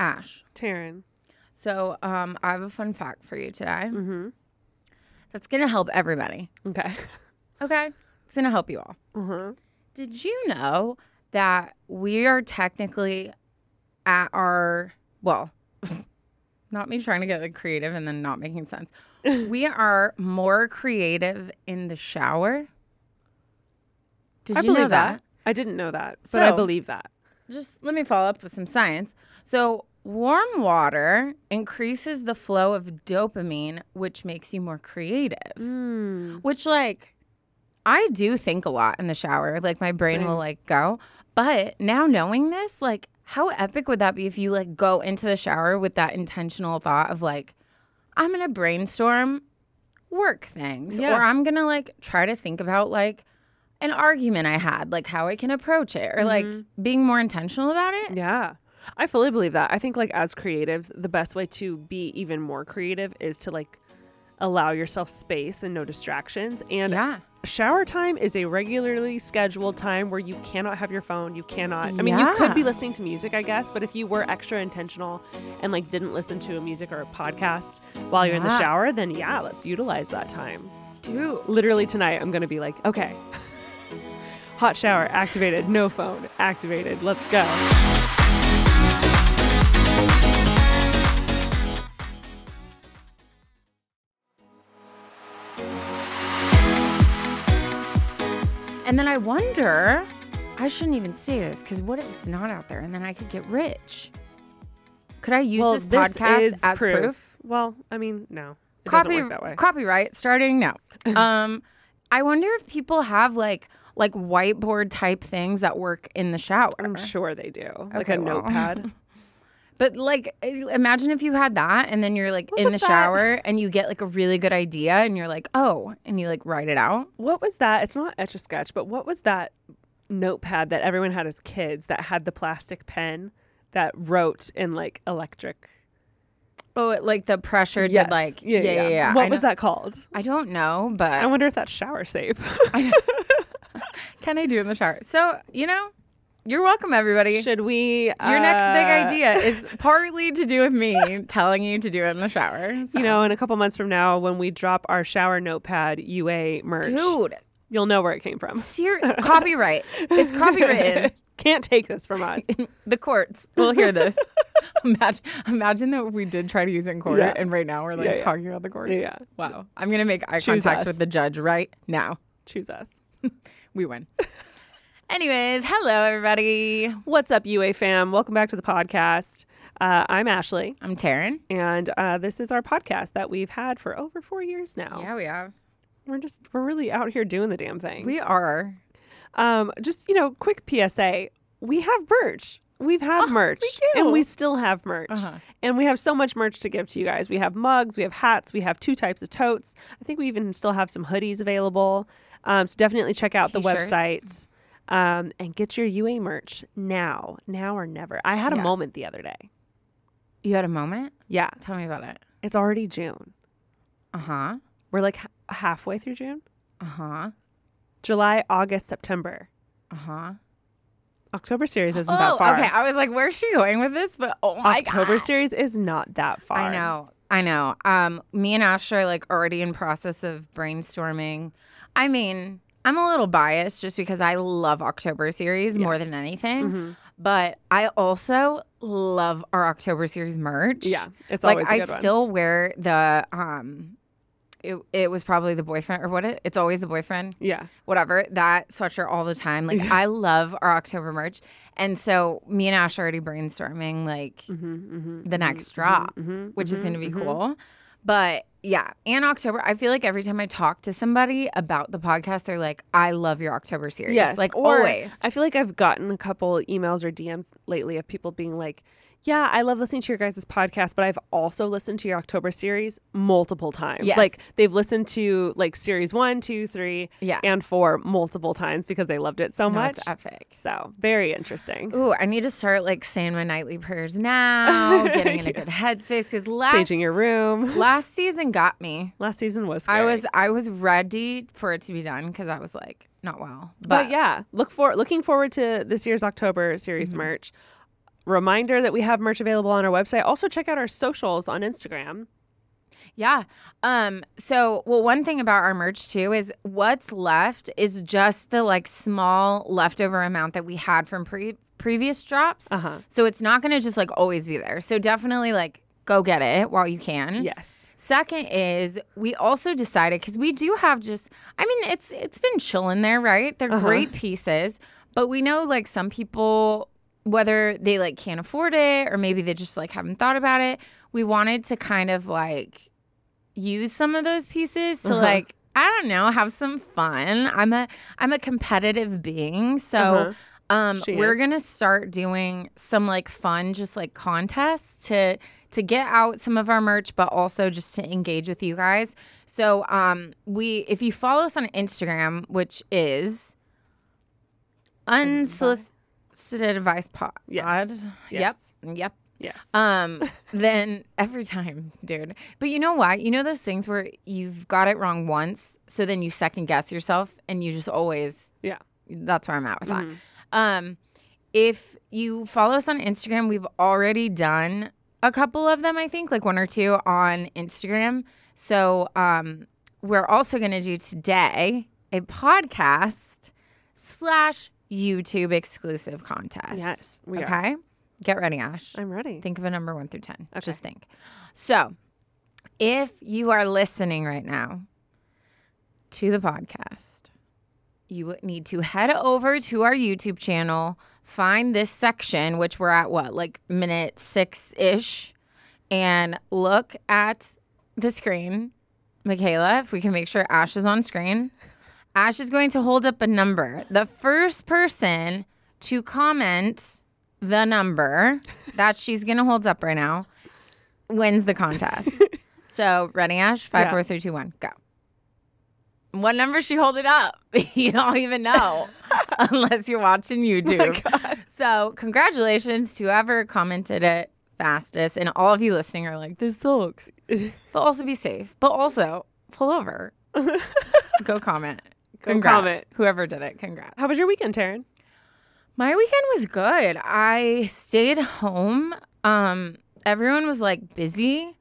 Ash. Taryne. So, um, I have a fun fact for you today. Mm-hmm. That's gonna help everybody. Okay. Okay, it's gonna help you all. Uh-huh. Did you know that we are technically at our well, not me trying to get like creative and then not making sense. we are more creative in the shower. Did I you believe know that. that? I didn't know that, but I believe that. Just let me follow up with some science. So, warm water increases the flow of dopamine, which makes you more creative. Mm. Which, like, I do think a lot in the shower. Like, my brain will, like, go. But now knowing this, like, how epic would that be if you, like, go into the shower with that intentional thought of, like, I'm going to brainstorm work things, Yeah. or I'm going to, like, try to think about, like, an argument I had, like how I can approach it, or like Mm-hmm. being more intentional about it. Yeah. I fully believe that. I think like as creatives, the best way to be even more creative is to like allow yourself space and no distractions. And Yeah. shower time is a regularly scheduled time where you cannot have your phone. You cannot. I mean, you could be listening to music, I guess, but if you were extra intentional and like didn't listen to a music or a podcast while you're in the shower, then yeah, let's utilize that time. Dude. Literally tonight, I'm going to be like, okay, hot shower activated, no phone activated. Let's go. And then I wonder, I shouldn't even say this because what if it's not out there and then I could get rich? Could I use this podcast as proof? Well, I mean, no. It Copy, work that way. copyright starting now. um, I wonder if people have like like whiteboard type things that work in the shower. I'm sure they do. like a well. notepad. But like, imagine if you had that, and then you're like in the that? shower, and you get like a really good idea, and you're like, oh, and you like write it out. what was that? It's not etch a sketch, but what was that notepad that everyone had as kids that had the plastic pen that wrote in like electric? Oh, it, like the pressure did like yeah yeah yeah. What I was know- that called? I don't know, but I wonder if that's shower safe. I can I do in the shower? So you know, you're welcome, everybody. Should we? Your next big uh, idea is partly to do with me telling you to do it in the shower. So. You know, in a couple months from now, when we drop our shower notepad UA merch, dude, you'll know where it came from. ser- copyright. It's copywritten. Can't take this from us. the courts will hear this. imagine, imagine that we did try to use it in court, Yeah. and right now we're like Yeah, yeah. talking about the court. Yeah. Wow. I'm gonna make eye Choose contact us. with the judge right now. Choose us. We win. Anyways, hello everybody. What's up, UA fam? Welcome back to the podcast. Uh, I'm Ashley, I'm Taryne. and uh, this is our podcast that we've had for over four years now. Yeah, we have. We're just we're really out here doing the damn thing. We are. um, just you know, quick PSA: we have merch. We've had merch, we do. and we still have merch, Uh-huh. and we have so much merch to give to you guys. We have mugs, we have hats, we have two types of totes. I think we even still have some hoodies available. Um, so definitely check out the T-shirt. website um, and get your UA merch now, now or never. I had a Yeah. moment the other day. You had a moment? Yeah, Tell me about it. it's already June. Uh huh. We're like h- halfway through June. Uh huh. July, August, September. Uh huh. October series isn't Oh, that far. okay. I was like, where's she going with this? But oh my October God. series is not that far. I know. I know. Um, me and Ash are like already in process of brainstorming. I mean, I'm a little biased just because I love October series more than anything. Mm-hmm. But I also love our October series merch. Yeah, it's like always a I good one. still wear the um it, it was probably the boyfriend or what it it's always the boyfriend Yeah. whatever that sweatshirt all the time like i love our october merch and so me and ash are already brainstorming like Mm-hmm, the next drop which is going to be cool but yeah and october i feel like every time i talk to somebody about the podcast they're like i love your october series Yes. like always I feel like I've gotten a couple emails or DMs lately of people being like, yeah, I love listening to your guys' podcast, but I've also listened to your October series multiple times. Yes. Like they've listened to like series one, two, three, Yeah. and four multiple times because they loved it so No, much. it's epic So very interesting. Ooh, I need to start like saying my nightly prayers now, getting in a good headspace because last Staging your room. last season got me. Last season was I was I was ready for it to be done because I was like not well, But, but, yeah, look for looking forward to this year's October series Mm-hmm. merch. Reminder that we have merch available on our website. Also, check out our socials on Instagram. Yeah. Um so well one thing about our merch too is what's left is just the like small leftover amount that we had from pre- previous drops. Uh-huh. So it's not going to just like always be there. So definitely like go get it while you can. Yes. Second is we also decided cuz we do have just I mean it's it's been chilling there, right? They're Uh-huh. great pieces, but we know like some people whether they like can't afford it or maybe they just like haven't thought about it. We wanted to kind of like use some of those pieces to Uh-huh. like I don't know, have some fun. I'm a I'm a competitive being, so Uh-huh. um She we're is. going to start doing some like fun just like contests to to get out some of our merch but also just to engage with you guys. So um we if you follow us on Instagram, which is unsolicited advice pod. Yes. Yes. Yep. Yep. Yes. Um, then every time, dude. But you know what? You know those things where you've got it wrong once, so then you second guess yourself and you just always yeah. that's where I'm at with that. Um, if you follow us on Instagram, we've already done a couple of them, I think, like one or two on Instagram. So um we're also gonna do today a podcast slash YouTube exclusive contest. Yes, we are. okay. Get ready, Ash. I'm ready. Think of a number one through 10. Just think. So, if you are listening right now to the podcast, you would need to head over to our YouTube channel, find this section, which we're at what, like minute six ish, and look at the screen. Michaela, if we can make sure Ash is on screen. Ash is going to hold up a number. The first person to comment the number that she's going to hold up right now wins the contest. so, ready, Ash? Five, Yeah. four, three, two, one, go. What number she hold it up? you don't even know unless you're watching oh YouTube. so, congratulations to whoever commented it fastest. And all of you listening are like, this sucks. but also be safe. But also pull over. Go comment. Congrats. comment. Whoever did it, congrats. How was your weekend, Taryne? My weekend was good. I stayed home. Um, everyone was like busy,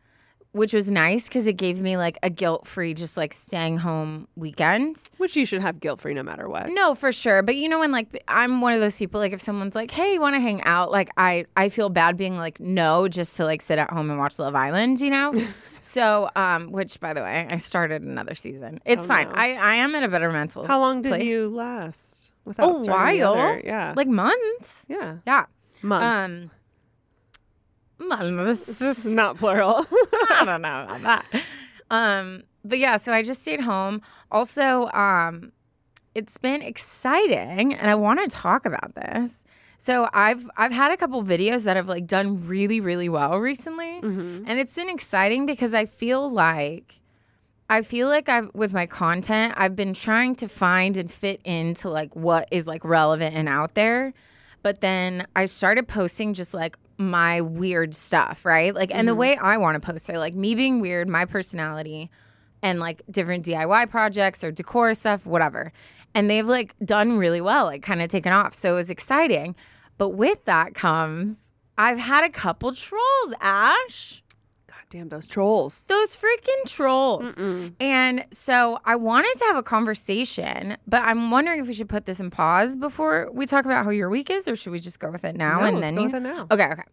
which was nice because it gave me like a guilt free, just like staying home weekend. Which you should have guilt free no matter what. No, for sure. But you know, when like I'm one of those people, like if someone's like, "Hey, you want to hang out?" Like I, I feel bad being like no, just to like sit at home and watch Love Island. You know. so, um, which by the way, I started another season. It's Oh, fine. no. I, I am in a better mental. How long did place. you last without A while. Yeah. Like months. yeah. Yeah. Month. Um, this is just Not plural. I don't know about that. Um, but yeah, so I just stayed home. Also, um, it's been exciting, and I want to talk about this. So I've I've had a couple videos that have like done really really well recently, and it's been exciting because I feel like I feel like I've with my content, I've been trying to find and fit into like what is like relevant and out there. But then I started posting just like my weird stuff, right? Like and the mm-hmm. way I want to post it, like me being weird, my personality and like different DIY projects or decor stuff, whatever. And they've like done really well, like kind of taken off. So it was exciting. But with that comes I've had a couple trolls, Ash damn those trolls. those freaking trolls. And so I wanted to have a conversation, but I'm wondering if we should put this in pause before we talk about how your week is, or should we just go with it now No, and then go you? with it now. Okay, okay.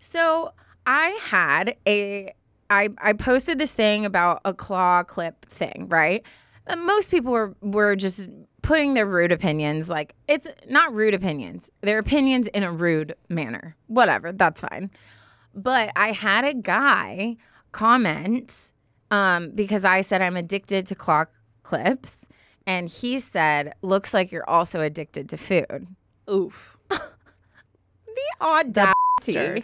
So I had a I I posted this thing about a claw clip thing, right? Uh, Most people were were just putting their rude opinions like it's not rude opinions. Their opinions in a rude manner. Whatever, that's fine. But I had a guy comment um, because I said I'm addicted to claw clips. And he said, looks like you're also addicted to food. Oof. The audacity. bastard.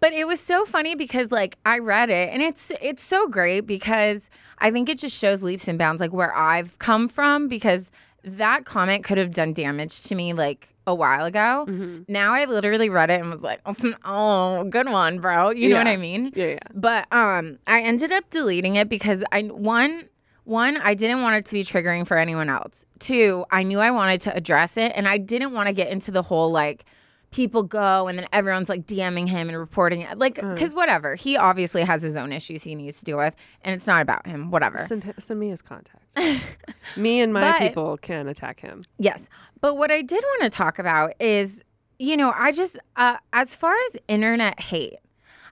But it was so funny because like I read it and it's it's so great because I think it just shows leaps and bounds like where I've come from because that comment could have done damage to me like a while ago. Now I literally read it and was like, "Oh, good one, bro." You know what I mean? Yeah, yeah. But um I ended up deleting it because I one one I didn't want it to be triggering for anyone else. Two, I knew I wanted to address it and I didn't want to get into the whole like people go and then everyone's like DMing him and reporting it. Like, because whatever. He obviously has his own issues he needs to deal with, and it's not about him. Whatever. Send, send me his contact. me and my But- people can attack him. Yes. But what I did want to talk about is, you know, I just, uh, as far as internet hate,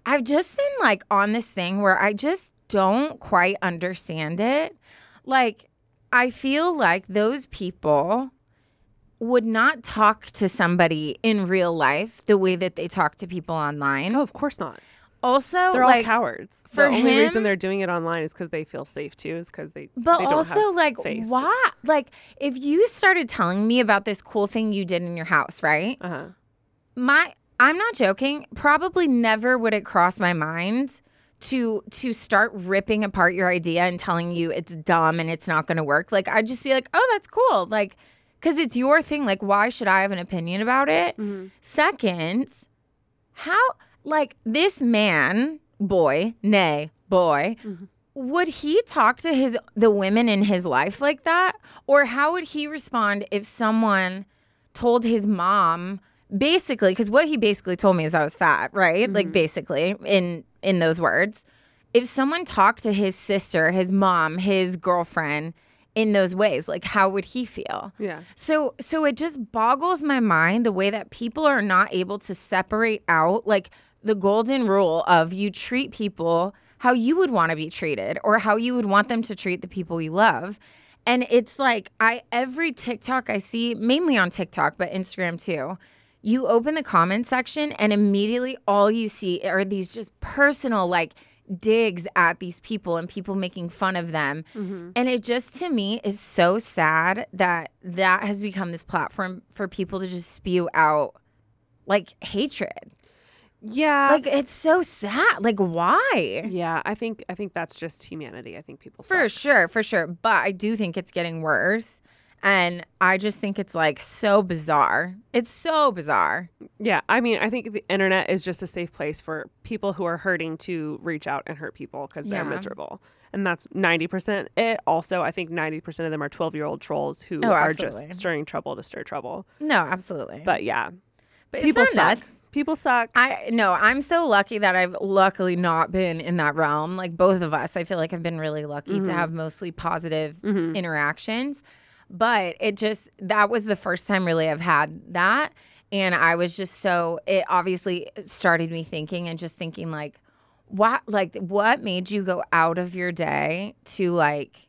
I've just been like on this thing where I just don't quite understand it. Like, I feel like those people would not talk to somebody in real life the way that they talk to people online. No, of course not. Also, They're like, all cowards. for the only him- reason they're doing it online is because they feel safe too. Is because they But they don't also, like, face. why? Like, if you started telling me about this cool thing you did in your house, right? Uh huh. my I'm not joking. Probably never would it cross my mind to to start ripping apart your idea and telling you it's dumb and it's not going to work. Like I'd just be like, "Oh, that's cool." Like cuz it's your thing. Like why should I have an opinion about it? Mm-hmm. Second, how like this man, boy, nay, boy, mm-hmm. would he talk to his the women in his life like that? Or how would he respond if someone told his mom basically because what he basically told me is i was fat right? Like mm-hmm. basically in in those words. If someone talked to his sister his mom his girlfriend in those ways like how would he feel Yeah. so so it just boggles my mind the way that people are not able to separate out like the golden rule of you treat people how you would want to be treated or how you would want them to treat the people you love. And it's like I every TikTok I see, mainly on TikTok, but Instagram too. You open the comment section and immediately all you see are these just personal like digs at these people and people making fun of them. Mm-hmm. And it just to me is so sad that that has become this platform for people to just spew out like hatred. Yeah. Like it's so sad. Like why? yeah. I think I think that's just humanity. I think people For suck. sure, for sure. But I do think it's getting worse. And I just think it's like so bizarre. It's so bizarre. Yeah, I mean, I think the internet is just a safe place for people who are hurting to reach out and hurt people because they're Yeah. miserable. And that's 90% it. Also, I think 90% of them are 12 year old trolls who Oh, are just stirring trouble to stir trouble. No, absolutely. But yeah, but people suck. nuts? People suck. I no, I'm so lucky that I've luckily not been in that realm. Like both of us, I feel like I've been really lucky to mm-hmm. have mostly positive mm-hmm. interactions. But it just that was the first time really I've had that. And I was just so it obviously started me thinking and just thinking like what like what made you go out of your day to like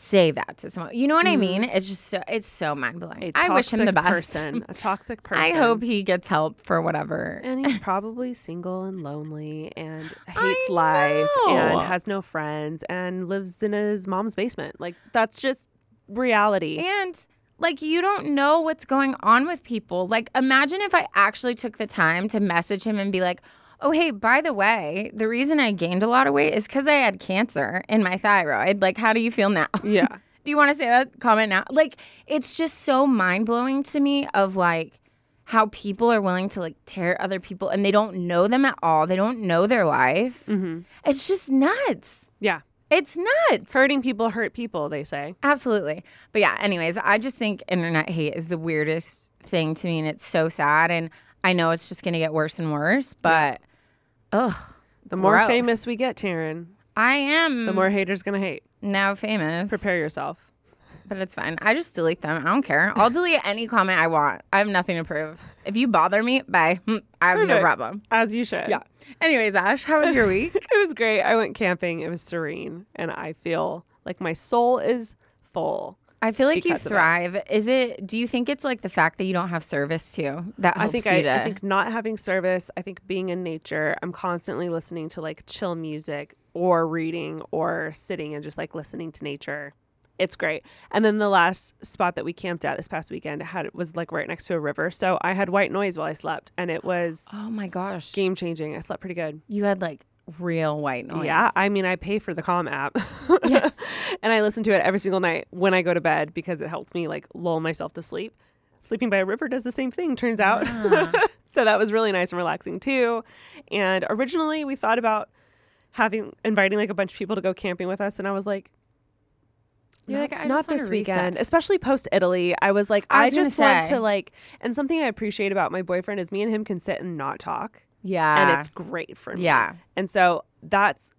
say that to someone. You know what I mm-hmm. mean? It's just so it's so mind blowing. I wish him the toxic best. Person, a toxic person. I hope he gets help for whatever. And he's probably single and lonely and hates life and has no friends and lives in his mom's basement. Like, that's just reality. And like you don't know what's going on with people. Like imagine if I actually took the time to message him and be like, "Oh, hey, by the way, the reason I gained a lot of weight is cuz I had cancer in my thyroid. Like how do you feel now?" yeah. do you want to say that comment now? Like it's just so mind-blowing to me of like how people are willing to like tear other people and they don't know them at all. They don't know their life. Mm-hmm. It's just nuts. Yeah. It's nuts. Hurting people hurt people, they say. Absolutely. But yeah, anyways, I just think internet hate is the weirdest thing to me and it's so sad and I know it's just going to get worse and worse, but ugh. The more gross. famous we get, Taryne, I am the more haters gonna hate. now famous. Prepare yourself. But it's fine. I just delete them. I don't care. I'll delete any comment I want. I have nothing to prove. If you bother me, bye. Hmm, I have no problem. As you should. Yeah. Anyways, Ash, how was your week? It was great. I went camping. It was serene. And I feel like my soul is full. I feel like you of it. thrive. Is it do you think it's like the fact that you don't have service too? That I think I, to I think not having service, I think being in nature, I'm constantly listening to like chill music or reading or sitting and just like listening to nature. It's great. And then the last spot that we camped at this past weekend had it was like right next to a river. So I had white noise while I slept and it was Oh my gosh. game changing. I slept pretty good. You had like real white noise. Yeah, I mean, I pay for the Calm app, and I listen to it every single night when I go to bed because it helps me like lull myself to sleep. Sleeping by a river does the same thing, turns out. so that was really nice and relaxing too. And originally, we thought about having inviting like a bunch of people to go camping with us, and I was like, You're like, I not just this weekend, reset. especially post Italy. I was like, I I, was gonna just want to like, and something I appreciate about my boyfriend is me and him can sit and not talk, Yeah. and it's great for me. yeah. And so that's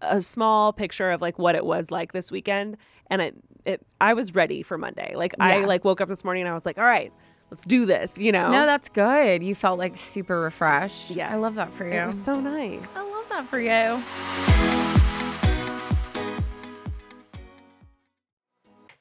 a small picture of like what it was like this weekend. And it, it I was ready for Monday. Like I like woke up this morning and I was like, all right, let's do this, you know? No, that's good. You felt like super refreshed. yes. I love that for you. It was so nice. I love that for you.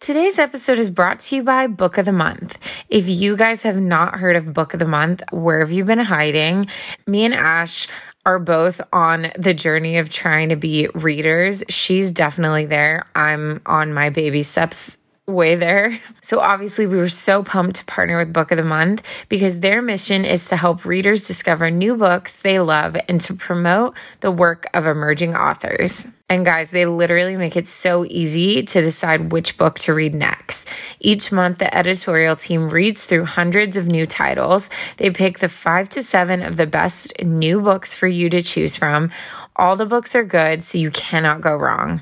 Today's episode is brought to you by Book of the Month. If you guys have not heard of Book of the Month, where have you been hiding? Me and Ash are both on the journey of trying to be readers. She's definitely there. I'm on my baby steps way there. So obviously we were so pumped to partner with Book of the Month because their mission is to help readers discover new books they love and to promote the work of emerging authors. And guys, they literally make it so easy to decide which book to read next. Each month, the editorial team reads through hundreds of new titles. They pick the five to seven of the best new books for you to choose from. All the books are good, so you cannot go wrong.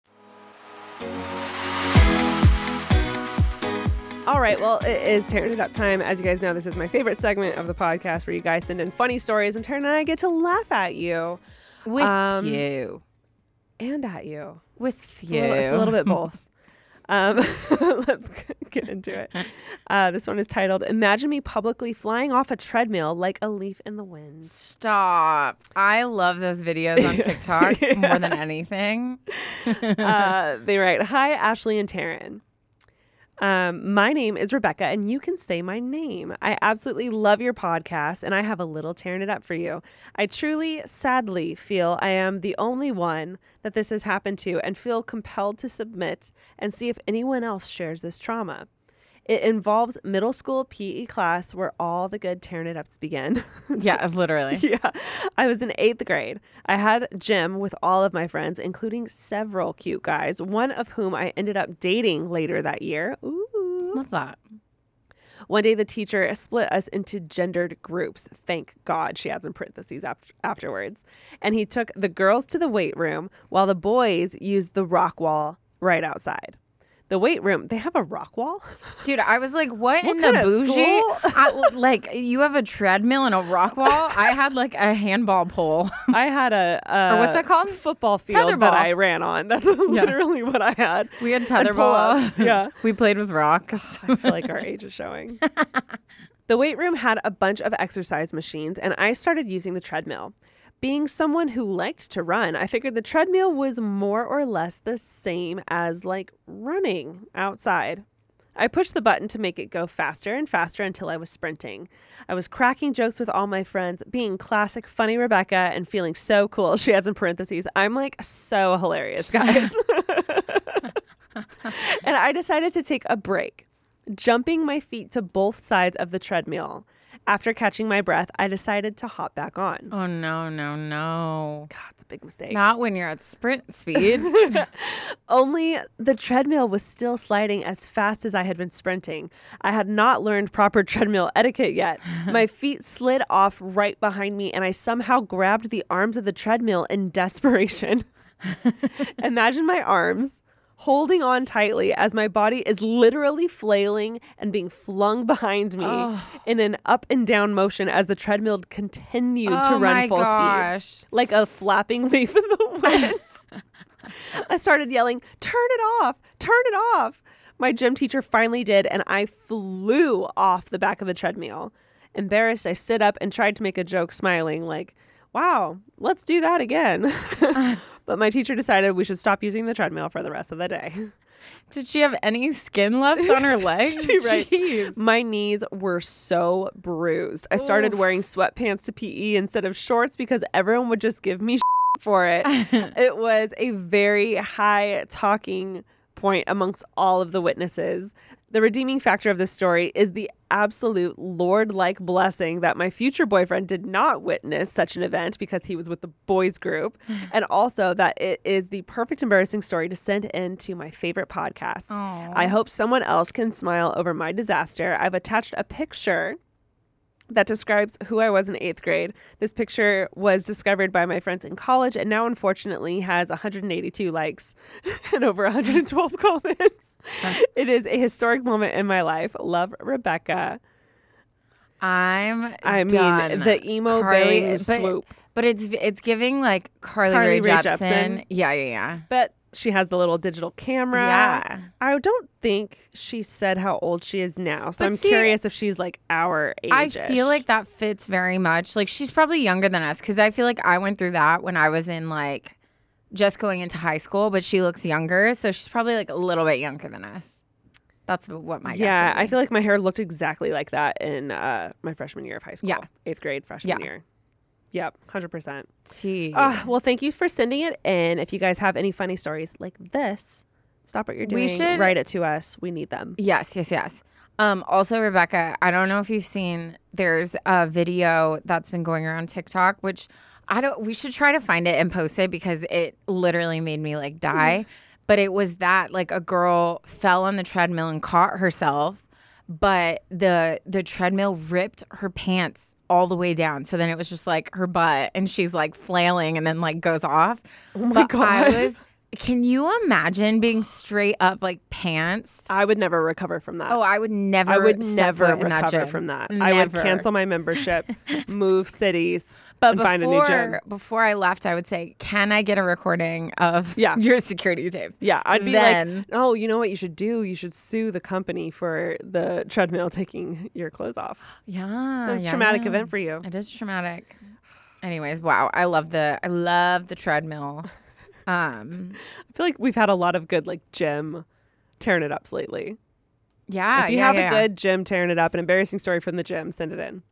All right, well, it is Taryn It Up time. As you guys know, this is my favorite segment of the podcast where you guys send in funny stories and Taryne and I get to laugh at you With Um, you. and at you. With It's you. a little, it's a little bit both. Um, let's get into it. Uh, this one is titled Imagine Me Publicly Flying Off a Treadmill Like a Leaf in the Wind. Stop. I love those videos on TikTok more than anything. uh, they write, Hi, Ashley and Taryne. Um, my name is Rebecca, and you can say my name. I absolutely love your podcast, and I have a little tearing it up for you. I truly, sadly feel I am the only one that this has happened to, and feel compelled to submit and see if anyone else shares this trauma. It involves middle school PE class where all the good tearing it ups begin. Yeah, literally. yeah. I was in eighth grade. I had gym with all of my friends, including several cute guys, one of whom I ended up dating later that year. Ooh. Love that. One day, the teacher split us into gendered groups. Thank God she has in parentheses after, afterwards. And he took the girls to the weight room while the boys used the rock wall right outside. The weight room, they have a rock wall? Dude, I was like, what, What in the bougie? I, like, you have a treadmill and a rock wall? I had like a handball pole. I had a, a Or what's that called? Football field Tetherball. that I ran on. That's literally what I had. We had And tetherball. Yeah. we played with rocks. I feel like our age is showing. the weight room had a bunch of exercise machines, and I started using the treadmill. Being someone who liked to run, I figured the treadmill was more or less the same as like running outside. I pushed the button to make it go faster and faster until I was sprinting. I was cracking jokes with all my friends, being classic funny Rebecca and feeling so cool. She has in parentheses, I'm like so hilarious, guys. and I decided to take a break, jumping my feet to both sides of the treadmill. After catching my breath, I decided to hop back on. Oh no, no, no. God, it's a big mistake. Not when you're at sprint speed. Only the treadmill was still sliding as fast as I had been sprinting. I had not learned proper treadmill etiquette yet. My feet slid off right behind me, and I somehow grabbed the arms of the treadmill in desperation. Imagine my arms holding on tightly as my body is literally flailing and being flung behind me in an up and down motion as the treadmill continued to oh run my full speed like a flapping leaf in the wind. I started yelling, Turn it off! Turn it off! My gym teacher finally did, and I flew off the back of the treadmill. Embarrassed, I stood up and tried to make a joke, smiling, like, Wow, let's do that again. but my teacher decided we should stop using the treadmill for the rest of the day. Did she have any skin left on her legs? My knees were so bruised. I started wearing sweatpants to PE instead of shorts because everyone would just give me for it. it was a very high talking point amongst all of the witnesses. The redeeming factor of this story is the absolute Lord like blessing that my future boyfriend did not witness such an event because he was with the boys group, and also that it is the perfect embarrassing story to send in to my favorite podcast. I hope someone else can smile over my disaster. I've attached a picture that describes who I was in eighth grade. This picture was discovered by my friends in college and now unfortunately has 182 likes and over 112 comments. It is a historic moment in my life. Love Rebecca. I'm I done. mean, the emo Carly- bang but, swoop. But it's it's giving like Carly, Carly Rae Jepsen. Jepsen. Yeah, yeah, yeah. But she has the little digital camera. Yeah. I don't think she said how old she is now. So But I'm see, curious if she's like our age. I feel like that fits very much. Like she's probably younger than us because I feel like I went through that when I was in like just going into high school, but she looks younger, so she's probably like a little bit younger than us. That's what my yeah, I feel like my hair looked exactly like that in uh, my freshman year of high school. Yeah. Eighth grade, freshman Yeah. year. Yep, 100%. Tea. Ah, well, thank you for sending it in. If you guys have any funny stories like this, stop what you're doing. We should- write it to us. We need them. Yes, yes, yes. Um, also, Rebecca, I don't know if you've seen. There's a video that's been going around TikTok, which I don't. We should try to find it and post it because it literally made me like die. but it was that like a girl fell on the treadmill and caught herself, but the the treadmill ripped her pants all the way down. So then it was just like her butt, and she's like flailing, and then like goes off. Oh my I God. was. Can you imagine being straight up like pants? I would never recover from that. Oh, I would never. I would never that recover from that. I would cancel my membership, move cities, But before, find a new gym. before I left, I would say, "Can I get a recording of Yeah. your security tapes?" Yeah, I'd be Then- like, oh, you know what you should do? You should sue the company for the treadmill taking your clothes off. Yeah, That was a traumatic yeah. event for you. It is traumatic. Anyways, wow, I love the I love the treadmill. Um, I feel like we've had a lot of good like gym tearing it ups lately. yeah, if you yeah, have yeah, a good gym tearing it up, an embarrassing story from the gym, send it in.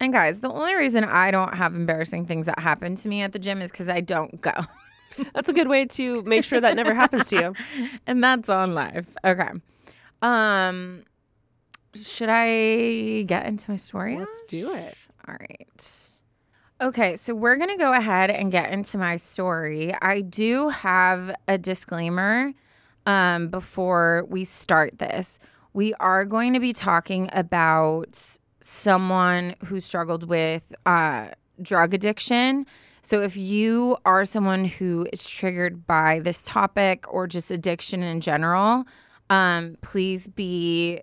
And guys, the only reason I don't have embarrassing things that happen to me at the gym is because I don't go. That's a good way to make sure that never happens to you. and that's on live. Okay. Um should I get into my story? Let's do it. All right. Okay, so we're going to go ahead and get into my story. I do have a disclaimer um, before we start this. We are going to be talking about someone who struggled with uh, drug addiction. So if you are someone who is triggered by this topic or just addiction in general, um, please be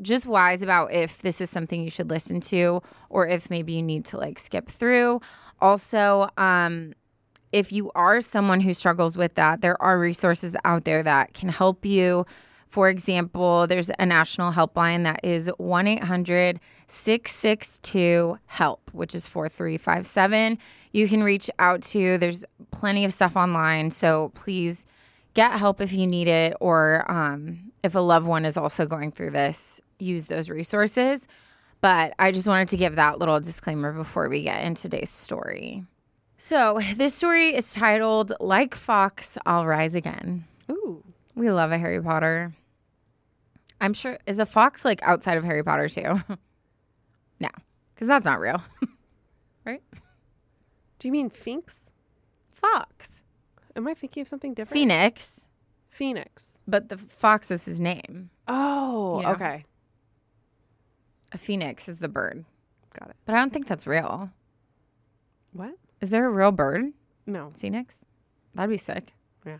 just wise about if this is something you should listen to or if maybe you need to like skip through. Also, um, if you are someone who struggles with that, there are resources out there that can help you. For example, there's a national helpline that is 1 800 662 HELP, which is 4357. You can reach out to, there's plenty of stuff online. So please get help if you need it, or um, if a loved one is also going through this, use those resources. But I just wanted to give that little disclaimer before we get into today's story. So, this story is titled Like Fawkes, I'll Rise Again. Ooh. We love a Harry Potter. I'm sure, is a fox like outside of Harry Potter too? no. because that's not real, right? Do you mean Finks? Fox, Am I thinking of something different? Phoenix, Phoenix. but the Fawkes is his name. Oh, You know. okay. A phoenix is the bird, Got it. but I don't think that's real. What? Is there a real bird, No. phoenix? That'd be sick. Yeah.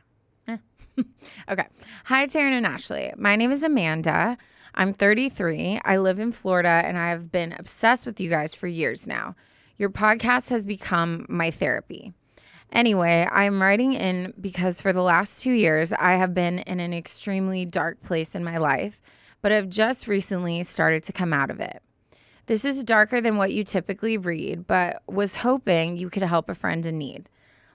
Eh. Okay. Hi, Taryne and Ashley. My name is Amanda. I'm 33. I live in Florida and I have been obsessed with you guys for years now. Your podcast has become my therapy. Anyway, I'm writing in because for the last two years, I have been in an extremely dark place in my life, but have just recently started to come out of it. This is darker than what you typically read, but was hoping you could help a friend in need.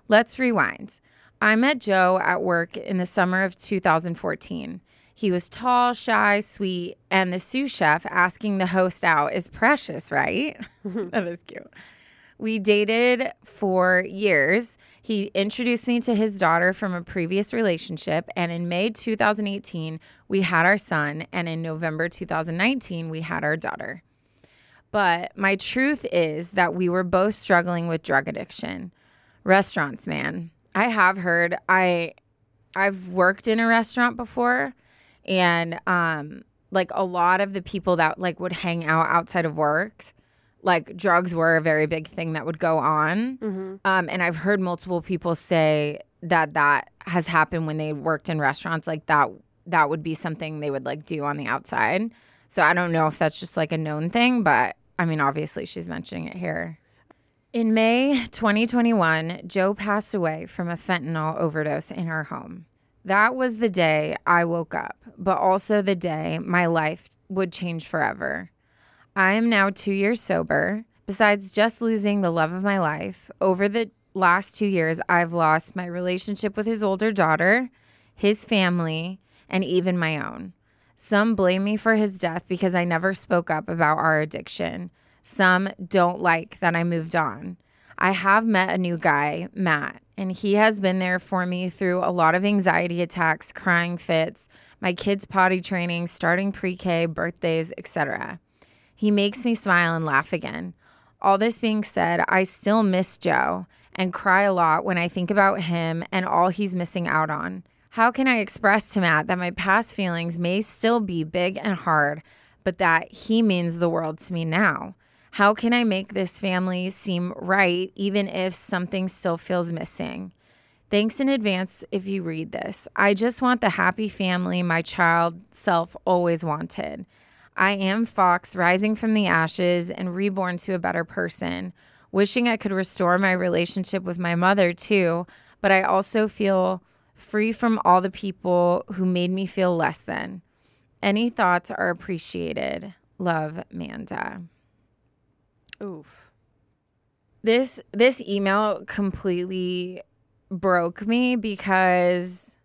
Let's rewind. I met Joe at work in the summer of 2014. He was tall, shy, sweet, and the sous chef asking the host out is precious, right? that is cute. We dated for years. He introduced me to his daughter from a previous relationship, and in May 2018, we had our son, and in November 2019, we had our daughter. But my truth is that we were both struggling with drug addiction. Restaurants, man. I have heard I I've worked in a restaurant before and um like a lot of the people that like would hang out outside of work like drugs were a very big thing that would go on um and i've heard multiple people say that that has happened when they worked in restaurants like that that would be something they would like do on the outside so i don't know if that's just like a known thing but i mean obviously she's mentioning it here in May 2021, Joe passed away from a fentanyl overdose in her home. That was the day I woke up, but also the day my life would change forever. I am now two years sober. Besides just losing the love of my life, over the last two years, I've lost my relationship with his older daughter, his family, and even my own. Some blame me for his death because I never spoke up about our addiction. Some don't like that I moved on. I have met a new guy, Matt, and he has been there for me through a lot of anxiety attacks, crying fits, my kids' potty training, starting pre K, birthdays, etc. He makes me smile and laugh again. All this being said, I still miss Joe and cry a lot when I think about him and all he's missing out on. How can I express to Matt that my past feelings may still be big and hard, but that he means the world to me now? How can I make this family seem right even if something still feels missing? Thanks in advance if you read this. I just want the happy family my child self always wanted. I am Fawkes, rising from the ashes and reborn to a better person, wishing I could restore my relationship with my mother too, but I also feel free from all the people who made me feel less than. Any thoughts are appreciated. Love, Manda. Oof. This this email completely broke me because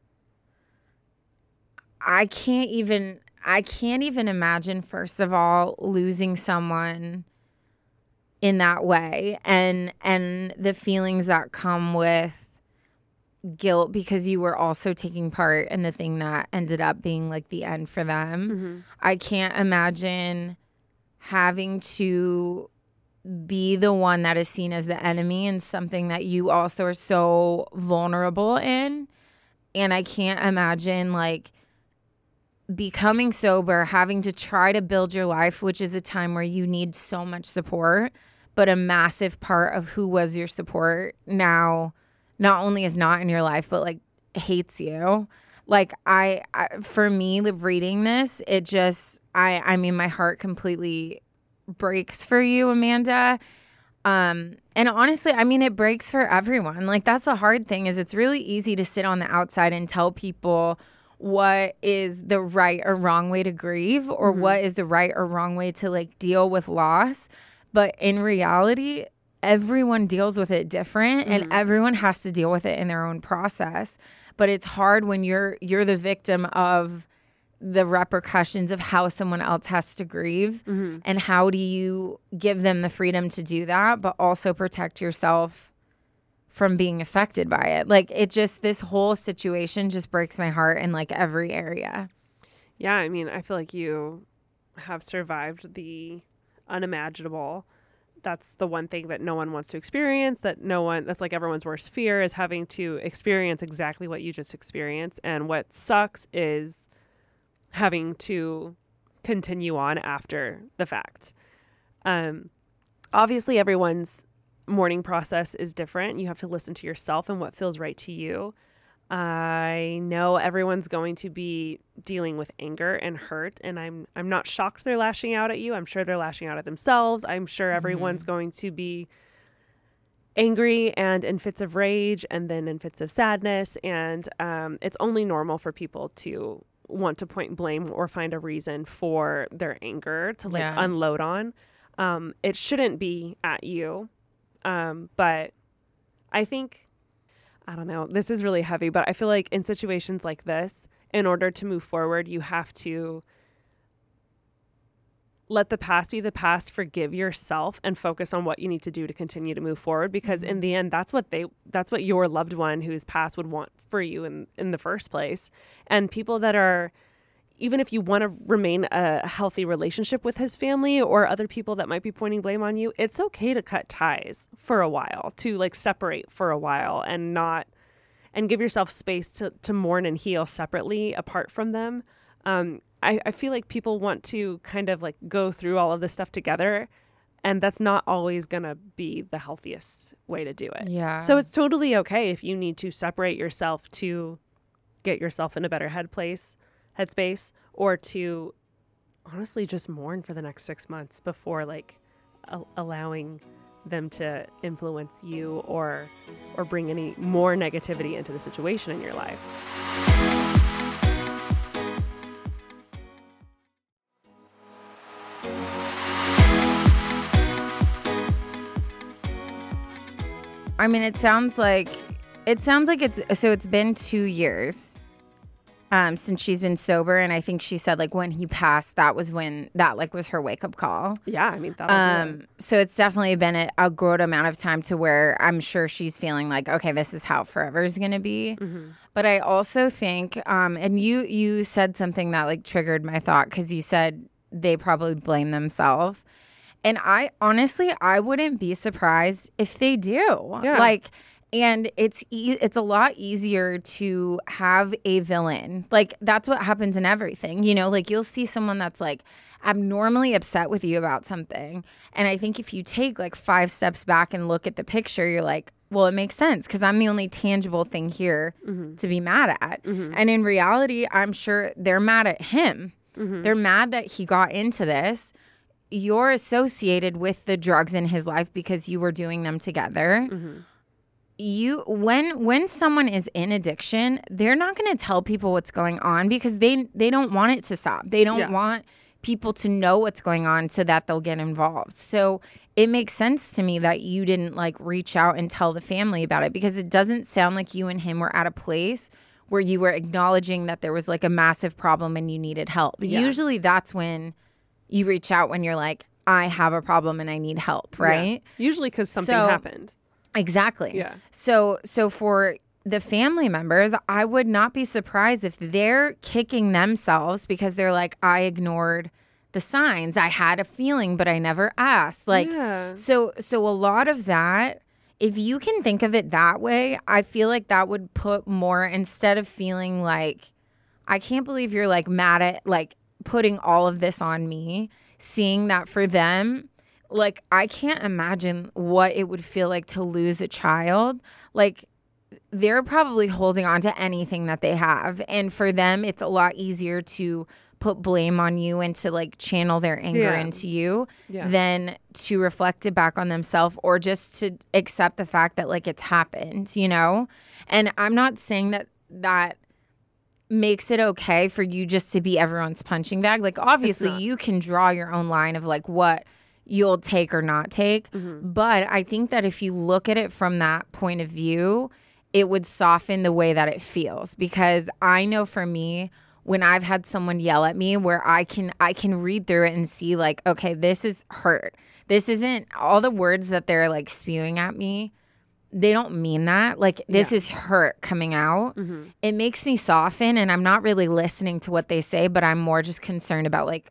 I can't even I can't even imagine first of all losing someone in that way and and the feelings that come with guilt because you were also taking part in the thing that ended up being like the end for them. Mm-hmm. I can't imagine having to be the one that is seen as the enemy and something that you also are so vulnerable in. And I can't imagine like becoming sober, having to try to build your life, which is a time where you need so much support, but a massive part of who was your support now not only is not in your life, but like hates you. Like I, I for me reading this, it just I I mean my heart completely breaks for you, Amanda. Um, and honestly, I mean, it breaks for everyone. Like, that's the hard thing is it's really easy to sit on the outside and tell people what is the right or wrong way to grieve or mm-hmm. what is the right or wrong way to like deal with loss. But in reality, everyone deals with it different and mm-hmm. everyone has to deal with it in their own process. But it's hard when you're you're the victim of the repercussions of how someone else has to grieve mm-hmm. and how do you give them the freedom to do that but also protect yourself from being affected by it. Like it just this whole situation just breaks my heart in like every area. Yeah, I mean, I feel like you have survived the unimaginable. That's the one thing that no one wants to experience that no one that's like everyone's worst fear is having to experience exactly what you just experienced. And what sucks is having to continue on after the fact. Um obviously everyone's mourning process is different you have to listen to yourself and what feels right to you I know everyone's going to be dealing with anger and hurt and I'm I'm not shocked they're lashing out at you. I'm sure they're lashing out at themselves. I'm sure everyone's going to be angry and in fits of rage and then in fits of sadness and um, it's only normal for people to want to point blame or find a reason for their anger to like Yeah. unload on. Um, it shouldn't be at you. Um, but I think I don't know. This is really heavy, but I feel like in situations like this, in order to move forward, you have to let the past be the past, forgive yourself and focus on what you need to do to continue to move forward because in the end that's what they that's what your loved one who's passed would want for you in in the first place. And people that are even if you want to remain a healthy relationship with his family or other people that might be pointing blame on you, it's okay to cut ties for a while, to like separate for a while and not and give yourself space to, to mourn and heal separately apart from them. Um, I, I feel like people want to kind of like go through all of this stuff together and that's not always gonna be the healthiest way to do it. Yeah. So it's totally okay if you need to separate yourself to get yourself in a better head place, headspace, or to honestly just mourn for the next six months before like a- allowing them to influence you or or bring any more negativity into the situation in your life. I mean, it sounds like it sounds like it's so it's been two years um since she's been sober and I think she said like when he passed that was when that like was her wake up call. Yeah, I mean do it. Um so it's definitely been a, a good amount of time to where I'm sure she's feeling like okay this is how forever is going to be. But I also think um and you you said something that like triggered my thought cuz you said they probably blame themselves. And I honestly, I wouldn't be surprised if they do. Yeah. Like, and it's e- it's a lot easier to have a villain. Like that's what happens in everything. You know, like you'll see someone that's like abnormally upset with you about something, and I think if you take like five steps back and look at the picture, you're like, well, it makes sense because I'm the only tangible thing here mm-hmm. to be mad at. Mm-hmm. And in reality, I'm sure they're mad at him. Mm-hmm. They're mad that he got into this you're associated with the drugs in his life because you were doing them together. You when when someone is in addiction, they're not going to tell people what's going on because they they don't want it to stop. They don't Yeah. want people to know what's going on so that they'll get involved. So it makes sense to me that you didn't like reach out and tell the family about it because it doesn't sound like you and him were at a place where you were acknowledging that there was like a massive problem and you needed help. Usually that's when you reach out when you're like, I have a problem and I need help, right? Yeah. Usually because something So- happened. Exactly. Yeah. So so for the family members, I would not be surprised if they're kicking themselves because they're like, I ignored the signs. I had a feeling, but I never asked. Like Yeah. so so a lot of that if you can think of it that way, I feel like that would put more instead of feeling like I can't believe you're like mad at like putting all of this on me, seeing that for them, like I can't imagine what it would feel like to lose a child. Like they're probably holding on to anything that they have. And for them, it's a lot easier to put blame on you and to like channel their anger Yeah. into you Yeah. than to reflect it back on themselves or just to accept the fact that like it's happened, you know? And I'm not saying that that makes it okay for you just to be everyone's punching bag. Like obviously you can draw your own line of like what you'll take or not take. Mm-hmm. But I think that if you look at it from that point of view, it would soften the way that it feels because I know for me when I've had someone yell at me where I can I can read through it and see like okay this is hurt. This isn't all the words that they're like spewing at me. They don't mean that. Like this is hurt coming out. It makes me soften and I'm not really listening to what they say, but I'm more just concerned about like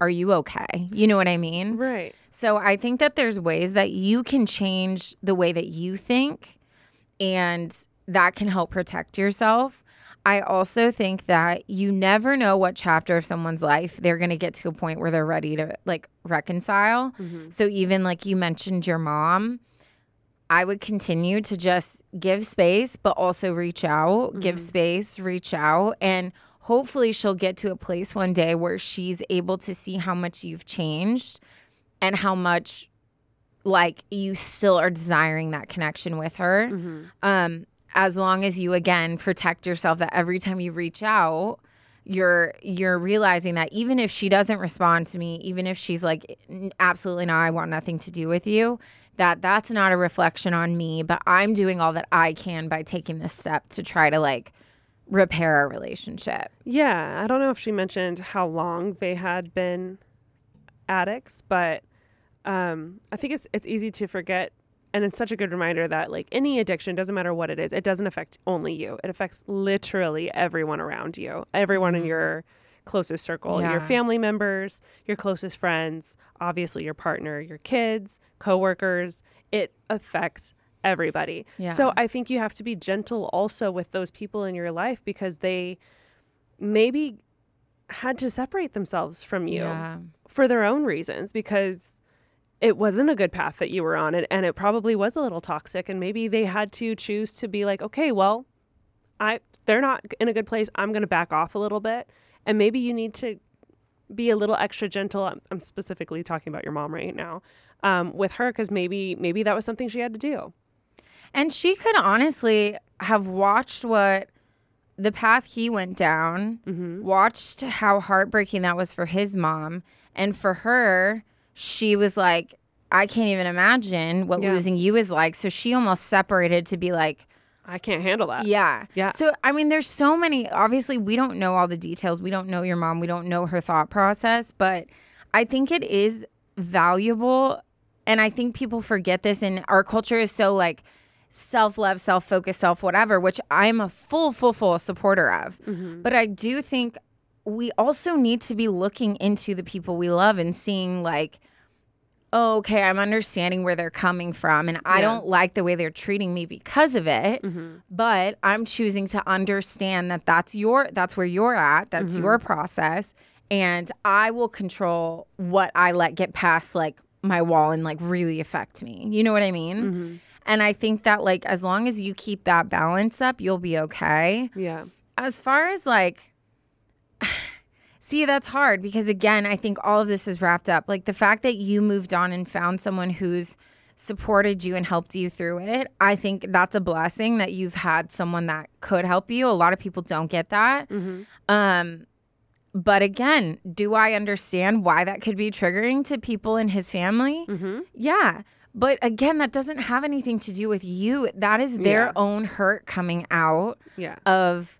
are you okay? You know what I mean? Right. So I think that there's ways that you can change the way that you think and that can help protect yourself. I also think that you never know what chapter of someone's life they're going to get to a point where they're ready to like reconcile. Mm-hmm. So even like you mentioned your mom, I would continue to just give space but also reach out, give mm-hmm. space, reach out and hopefully she'll get to a place one day where she's able to see how much you've changed and how much like you still are desiring that connection with her. Um as long as you again protect yourself that every time you reach out you're you're realizing that even if she doesn't respond to me even if she's like absolutely not I want nothing to do with you that that's not a reflection on me but I'm doing all that I can by taking this step to try to like repair our relationship Yeah, I don't know if she mentioned how long they had been addicts, but um, I think it's it's easy to forget, and it's such a good reminder that like any addiction doesn't matter what it is, it doesn't affect only you. It affects literally everyone around you, everyone in your closest circle, your family members, your closest friends, obviously your partner, your kids, coworkers. It affects everybody. Yeah. So I think you have to be gentle also with those people in your life because they maybe had to separate themselves from you yeah for their own reasons because it wasn't a good path that you were on and, and it probably was a little toxic and maybe they had to choose to be like okay well i they're not in a good place i'm going to back off a little bit and maybe you need to be a little extra gentle i'm, I'm specifically talking about your mom right now um, with her because maybe maybe that was something she had to do And she could honestly have watched what the path he went down, mm-hmm. watched how heartbreaking that was for his mom. And for her, she was like, I can't even imagine what Yeah. losing you is like. So she almost separated to be like, i can't handle that yeah. Yeah. So, I mean, there's so many. Obviously, we don't know all the details. We don't know your mom. We don't know her thought process. But I think it is valuable. And I think people forget this. And our culture is so like self love, self focus, self whatever, which I'm a full, full, full supporter of. Mm-hmm. But I do think we also need to be looking into the people we love and seeing like, oh, okay, I'm understanding where they're coming from. And I don't like the way they're treating me because of it. Mm-hmm. But I'm choosing to understand that that's your, that's where you're at. That's mm-hmm. your process. And I will control what I let get past like my wall and like really affect me. You know what I mean? And I think that like as long as you keep that balance up, you'll be okay. Yeah. As far as like see that's hard because again i think all of this is wrapped up. Like the fact that you moved on and found someone who's supported you and helped you through it i think that's a blessing that you've had someone that could help you. A lot of people don't get that. Hmm. um but again do i understand why that could be triggering to people in his family? Hmm. yeah but again that doesn't have anything to do with you. That is their Yeah. own hurt coming out yeah. of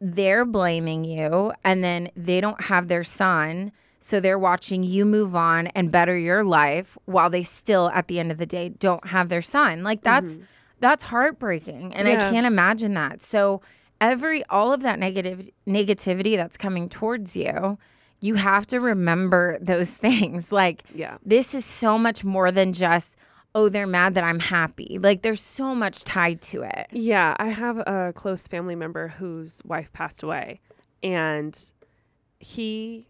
they're blaming you and then they don't have their son so they're watching you move on and better your life while they still at the end of the day don't have their son. Like that's mm-hmm. that's heartbreaking and i can't imagine that. So every all of that negative negativity that's coming towards you you have to remember those things. Like Yeah. this is so much more than just oh they're mad that i'm happy like there's so much tied to it Yeah, I have a close family member whose wife passed away, and he,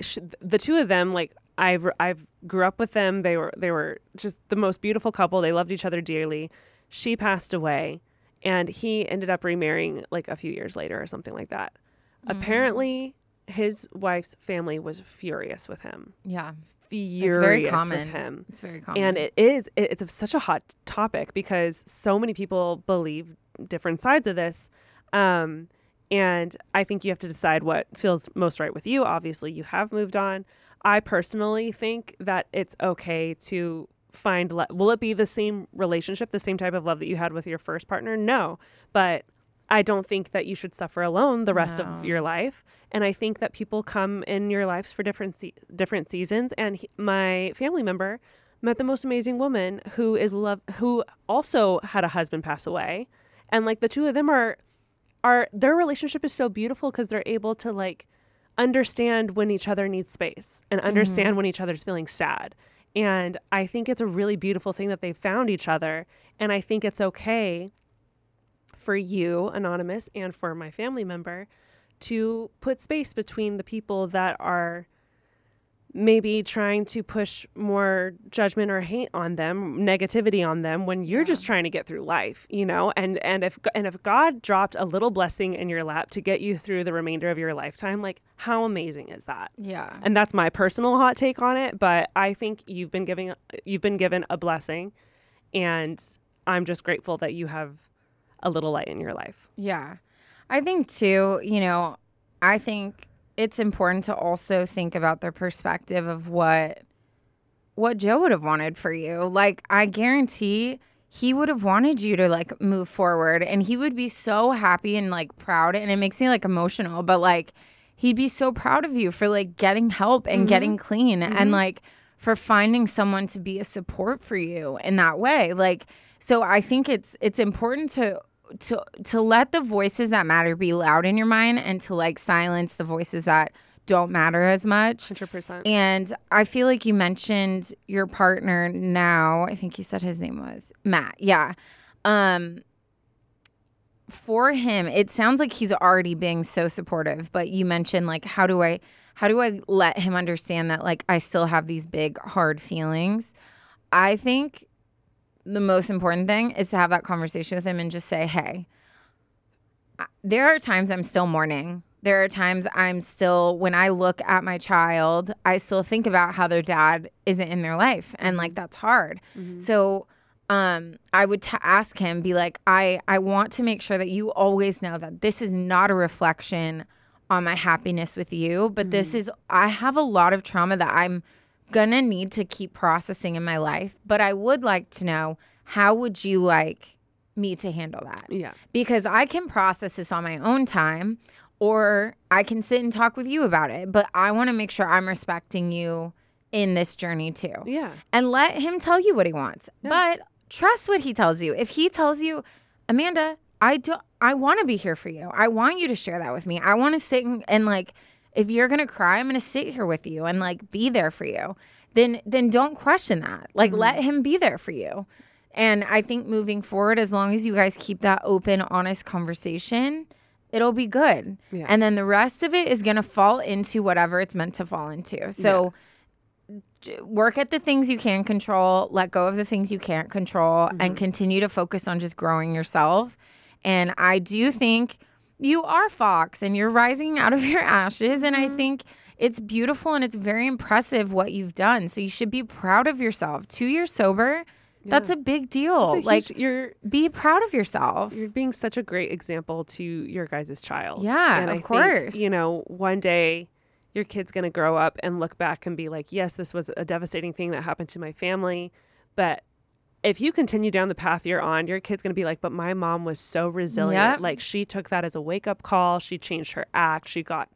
sh- the two of them, like I've I've grew up with them. They were they were just the most beautiful couple. They loved each other dearly. She passed away, and he ended up remarrying like a few years later or something like that. Mm. Apparently, his wife's family was furious with him. yeah Furious it's very common with him. it's very common And it is, it- it's a, such a hot topic because so many people believe different sides of this. Um, and I think you have to decide what feels most right with you. Obviously, you have moved on. I personally think that it's okay to find, le- will it be the same relationship, the same type of love that you had with your first partner? No. But I don't think that you should suffer alone the rest No. of your life. And I think that people come in your lives for different se- different seasons. And he, my family member met the most amazing woman who is love who also had a husband pass away, and like the two of them are are their relationship is so beautiful because they're able to like understand when each other needs space and understand mm-hmm. when each other's feeling sad. And I think it's a really beautiful thing that they found each other. And I think it's okay for you, Anonymous, and for my family member to put space between the people that are maybe trying to push more judgment or hate on them negativity on them when you're just trying to get through life you know? And and if and if god dropped a little blessing in your lap to get you through the remainder of your lifetime like how amazing is that? Yeah. and that's my personal hot take on it but i think you've been giving you've been given a blessing and i'm just grateful that you have a little light in your life Yeah. I think too, you know, I think it's important to also think about the perspective of what what Joe would have wanted for you. Like I guarantee he would have wanted you to like move forward and he would be so happy and like proud and it makes me like emotional, but like he'd be so proud of you for like getting help and mm-hmm. getting clean and mm-hmm. like for finding someone to be a support for you in that way. Like so I think it's it's important to to to let the voices that matter be loud in your mind and to like silence the voices that don't matter as much. 100% And I feel like you mentioned your partner now. I think you said his name was Matt. Yeah. Um for him, it sounds like he's already being so supportive, but you mentioned like how do I how do I let him understand that like I still have these big hard feelings? I think the most important thing is to have that conversation with him and just say, "Hey, there are times I'm still mourning. There are times I'm still, when I look at my child, I still think about how their dad isn't in their life. And like, that's hard. So, um, I would t- ask him, be like, I, I want to make sure that you always know that this is not a reflection on my happiness with you, but this is, I have a lot of trauma that I'm gonna need to keep processing in my life. But I would like to know, how would you like me to handle that? yeah because I can process this on my own time or I can sit and talk with you about it. But I want to make sure I'm respecting you in this journey too. yeah And let him tell you what he wants. But trust what he tells you. If he tells you, Amanda, I do I want to be here for you. I want you to share that with me. I want to sit and, and like if you're going to cry, I'm going to sit here with you and like be there for you. Then then don't question that. Like mm-hmm. let him be there for you. And I think moving forward as long as you guys keep that open, honest conversation, it'll be good. Yeah. And then the rest of it is going to fall into whatever it's meant to fall into. So j- work at the things you can control, let go of the things you can't control, and mm-hmm. continue to focus on just growing yourself. And I do think you are Fawkes and you're rising out of your ashes. And I mm-hmm. think it's beautiful and it's very impressive what you've done. So you should be proud of yourself. Two years sober, that's a big deal. A like, you're be proud of yourself. you're being such a great example to your guys' child. Yeah, and of I think, course. you know, one day your kid's gonna grow up and look back and be like, "Yes, this was a devastating thing that happened to my family," but if you continue down the path you're on, your kid's gonna be like, "But my mom was so resilient. Yep. Like she took that as a wake up call. She changed her act. She got."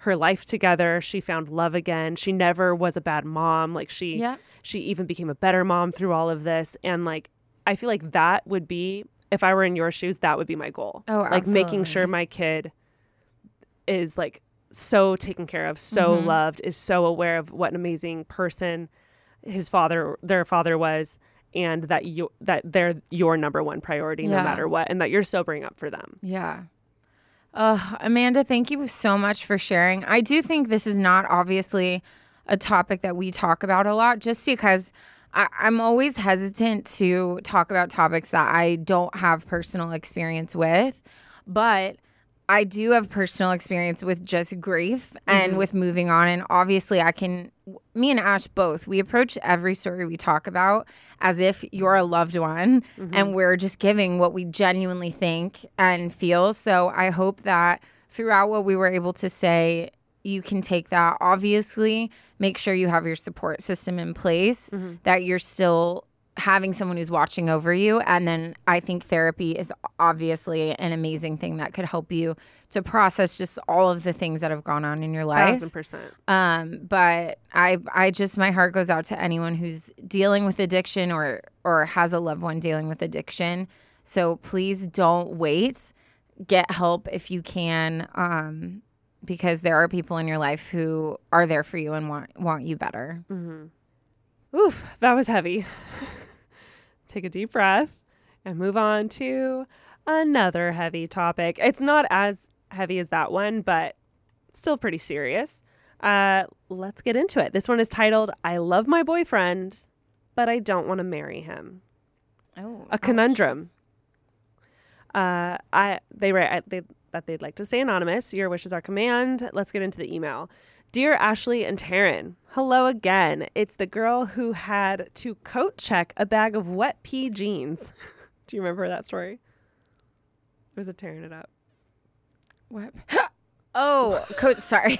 her life together she found love again she never was a bad mom like she Yep. she even became a better mom through all of this and like i feel like that would be if i were in your shoes that would be my goal Oh, like making sure my kid is like so taken care of so Mm-hmm. loved is so aware of what an amazing person his father their father was and that you that they're your number one priority no matter what and that you're sobering up for them Yeah. Uh, Amanda, thank you so much for sharing. I do think this is not obviously a topic that we talk about a lot just because I, I'm always hesitant to talk about topics that I don't have personal experience with. But I do have personal experience with just grief and mm-hmm. with moving on. And obviously, I can, me and Ash both, we approach every story we talk about as if you're a loved one mm-hmm. and we're just giving what we genuinely think and feel. So I hope that throughout what we were able to say, you can take that. Obviously, make sure you have your support system in place, mm-hmm. that you're still having someone who's watching over you. And then I think therapy is obviously an amazing thing that could help you to process just all of the things that have gone on in your life. thousand percent Um, but I I just my heart goes out to anyone who's dealing with addiction or or has a loved one dealing with addiction. So please don't wait. Get help if you can. Um, because there are people in your life who are there for you and want want you better. Oof, that was heavy. Take a deep breath and move on to another heavy topic. It's not as heavy as that one, but still pretty serious. Uh, let's get into it. This one is titled I Love My Boyfriend, but I Don't Want to Marry Him. Oh, A conundrum. Uh, I they write I, they, that they'd like to stay anonymous. Your wishes are command. Let's get into the email. Dear Ashley and Taryne, hello again. It's the girl who had to coat check a bag of wet pee jeans. Do you remember that story? It was a tearing it up. What? oh, coach. Sorry.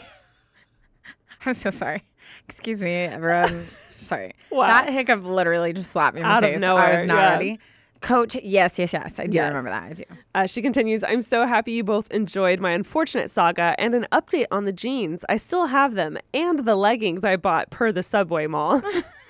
I'm so sorry. Excuse me, everyone. sorry. Wow. That hiccup literally just slapped me in the Out of face. I nowhere, was not yeah. ready. Coach. Yes, yes, yes. I do Yes. remember that. I do. Uh, she continues, I'm so happy you both enjoyed my unfortunate saga and an update on the jeans. I still have them and the leggings I bought per the subway mall.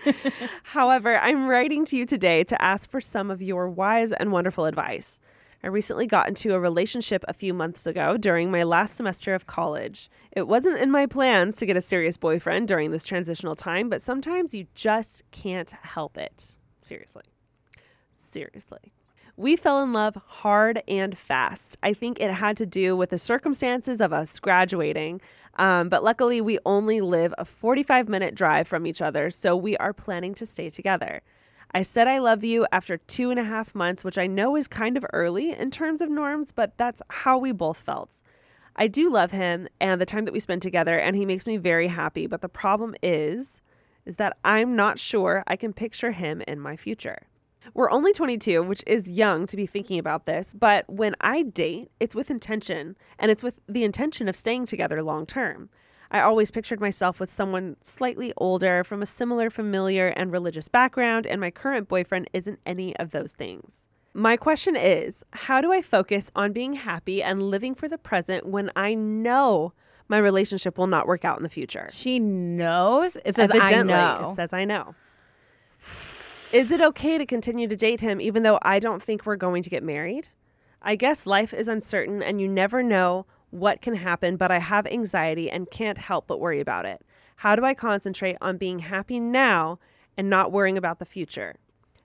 However, I'm writing to you today to ask for some of your wise and wonderful advice. I recently got into a relationship a few months ago during my last semester of college. It wasn't in my plans to get a serious boyfriend during this transitional time, but sometimes you just can't help it. Seriously. Seriously. We fell in love hard and fast. I think it had to do with the circumstances of us graduating, um, but luckily we only live a 45 minute drive from each other, so we are planning to stay together. I said I love you after two and a half months, which I know is kind of early in terms of norms, but that's how we both felt. I do love him and the time that we spend together, and he makes me very happy. But the problem is, is that I'm not sure I can picture him in my future. We're only 22, which is young to be thinking about this, but when I date, it's with intention, and it's with the intention of staying together long term. I always pictured myself with someone slightly older from a similar familiar and religious background, and my current boyfriend isn't any of those things. My question is how do I focus on being happy and living for the present when I know my relationship will not work out in the future? She knows. It says Evidently, I know. it says I know. Is it okay to continue to date him even though I don't think we're going to get married? I guess life is uncertain and you never know what can happen, but I have anxiety and can't help but worry about it. How do I concentrate on being happy now and not worrying about the future?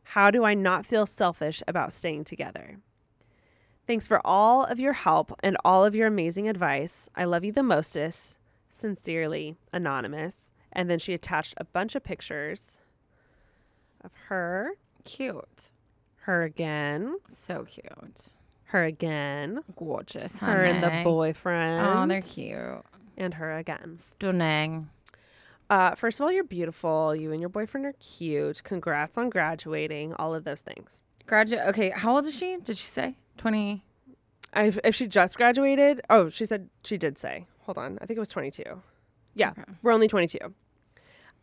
How do I not feel selfish about staying together? Thanks for all of your help and all of your amazing advice. I love you the mostest. Sincerely, Anonymous. And then she attached a bunch of pictures of her, cute. her again, So cute. her again, Gorgeous. her and the boyfriend, Oh, they're cute. and her again. Stunning. Uh, first of all, you're beautiful. You and your boyfriend are cute. Congrats on graduating. All of those things. Graduate. Okay. How old is she? Did she say? 20. I, if she just graduated, oh, she said she did say. Hold on, I think it was 22. Yeah, Okay. we're only 22.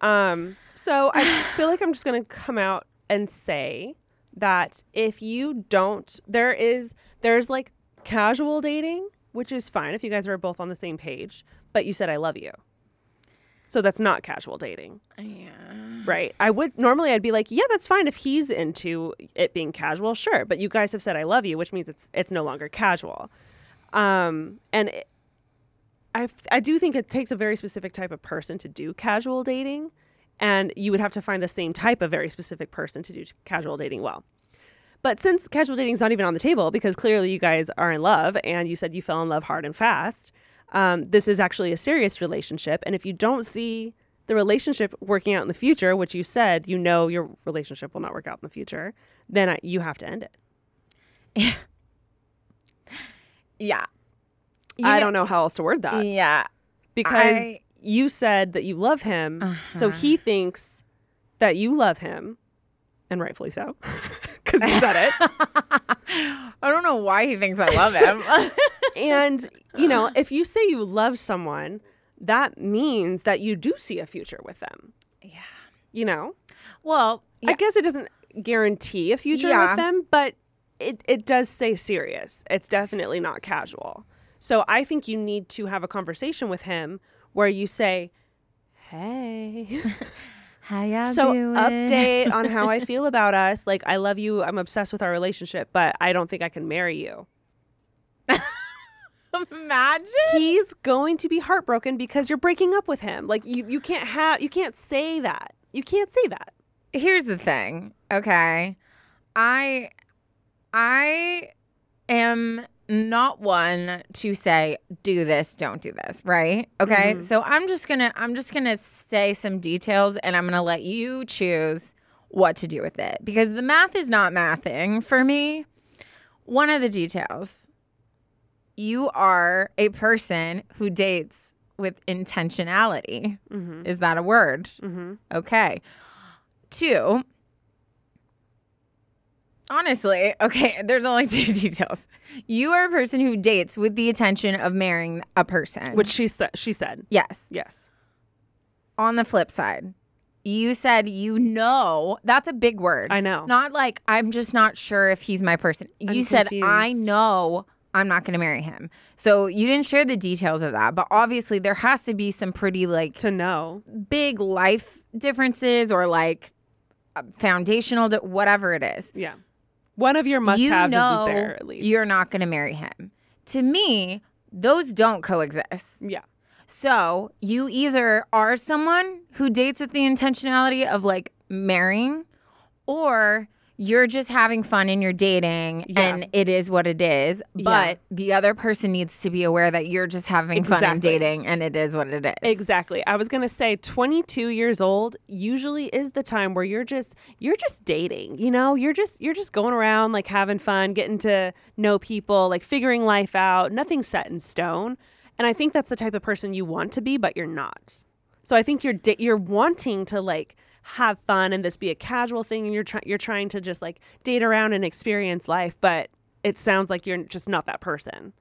Um, so I feel like I'm just gonna come out and say that if you don't, there is there's like casual dating, which is fine if you guys are both on the same page. But you said I love you, so that's not casual dating. Yeah. Right. I would normally I'd be like, yeah, that's fine if he's into it being casual, sure. But you guys have said I love you, which means it's it's no longer casual. Um, and it, I I do think it takes a very specific type of person to do casual dating, and you would have to find the same type of very specific person to do casual dating well. But since casual dating is not even on the table because clearly you guys are in love and you said you fell in love hard and fast, um, this is actually a serious relationship. And if you don't see the relationship working out in the future, which you said you know your relationship will not work out in the future, then I, you have to end it. Yeah. Yeah. I don't know how else to word that Yeah. because I- you said that you love him, so Uh-huh. he thinks that you love him, and rightfully so, because he said it. I don't know why he thinks I love him. and you know, if you say you love someone, that means that you do see a future with them. yeah. You know, Well, I guess it doesn't guarantee a future Yeah. with them, but it, it does say serious. It's definitely not casual. So I think you need to have a conversation with him where you say, Hey, how y'all so update on how I feel about us. Like, I love you. I'm obsessed with our relationship, but I don't think I can marry you. Imagine. He's going to be heartbroken because you're breaking up with him. Like you, you can't have, you can't say that. You can't say that. Here's the thing, okay? I I am not one to say do this, don't do this, right? Okay? So I'm just going to I'm just going to say some details and I'm going to let you choose what to do with it because the math is not mathing for me. One of the details. You are a person who dates with intentionality. Is that a word? Mm-hmm. Okay. Two, honestly, okay, there's only two details. You are a person who dates with the intention of marrying a person. Which she said. She said. yes. Yes. On the flip side, you said you know. That's a big word. I know. Not like I'm just not sure if he's my person. You I'm said I know I'm not going to marry him. So you didn't share the details of that, but obviously there has to be some pretty like To know. big life differences or like uh, foundational, di- whatever it is. Yeah. One of your must you haves know isn't there at least. you're not going to marry him. To me, those don't coexist. Yeah. So you either are someone who dates with the intentionality of like marrying, or you're just having fun and you're dating Yeah. and it is what it is. But the other person needs to be aware that you're just having fun and dating and it is what it is. Exactly. I was going to say 22 years old usually is the time where you're just you're just dating, you know? You're just you're just going around like having fun, getting to know people, like figuring life out. Nothing's set in stone. And I think that's the type of person you want to be, but you're not. So I think you're da- you're wanting to like have fun and this be a casual thing and you're trying you're trying to just like date around and experience life, but it sounds like you're just not that person.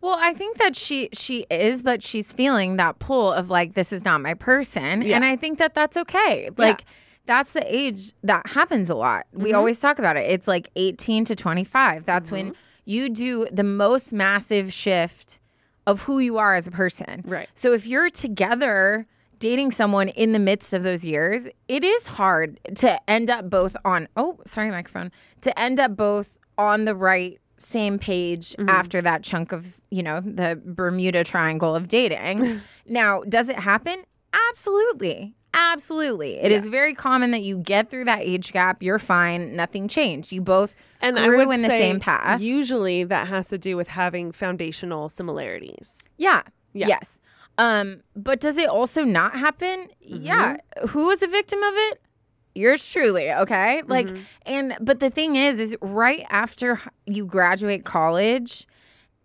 Well, I think that she she is, but she's feeling that pull of like this is not my person, Yeah. and I think that that's okay. Like that's the age that happens a lot. Mm-hmm. We always talk about it. It's like 18 to 25. That's when you do the most massive shift of who you are as a person. Right. So if you're together dating someone in the midst of those years, it is hard to end up both on oh, sorry microphone, to end up both on the right same page mm-hmm. after that chunk of, you know, the Bermuda triangle of dating. now, does it happen? Absolutely. Absolutely. It is very common that you get through that age gap, you're fine, nothing changed. You both And I grew would in the say same path. Usually that has to do with having foundational similarities. Yeah. Yeah. Yes. Um, but does it also not happen? Yeah. Who was a victim of it? Yours truly, okay? Like and but the thing is is right after you graduate college,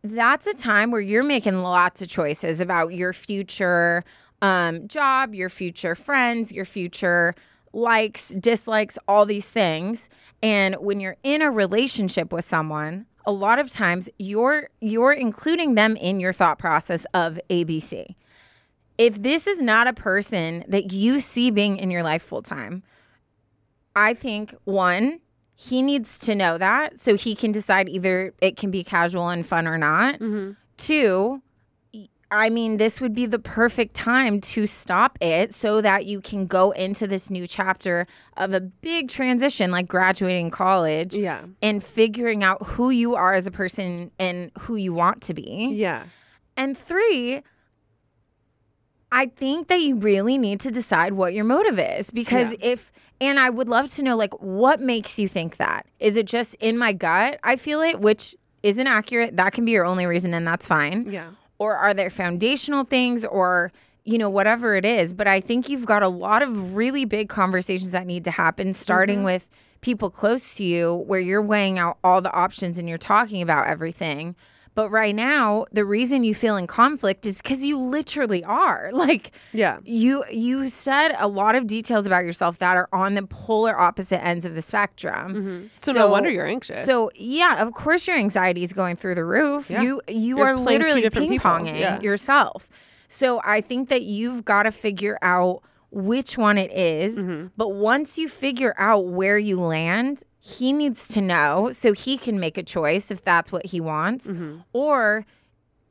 that's a time where you're making lots of choices about your future um, job, your future friends, your future likes, dislikes, all these things. And when you're in a relationship with someone, a lot of times you're you're including them in your thought process of ABC. If this is not a person that you see being in your life full time, I think one, he needs to know that so he can decide either it can be casual and fun or not. Mm-hmm. Two, y- I mean, this would be the perfect time to stop it so that you can go into this new chapter of a big transition like graduating college Yeah. and figuring out who you are as a person and who you want to be. Yeah. And three, I think that you really need to decide what your motive is because Yeah. if, and I would love to know, like, what makes you think that? Is it just in my gut? I feel it, which isn't accurate. That can be your only reason, and that's fine. Yeah. Or are there foundational things or, you know, whatever it is? But I think you've got a lot of really big conversations that need to happen, starting mm-hmm. with people close to you where you're weighing out all the options and you're talking about everything. But right now, the reason you feel in conflict is because you literally are. Like, Yeah. you you said a lot of details about yourself that are on the polar opposite ends of the spectrum. So, no wonder you're anxious. So yeah, of course your anxiety is going through the roof. Yeah. You you You're are literally ping ponging Yeah. yourself. So I think that you've got to figure out which one it is. Mm-hmm. But once you figure out where you land, he needs to know so he can make a choice if that's what he wants. Mm-hmm. Or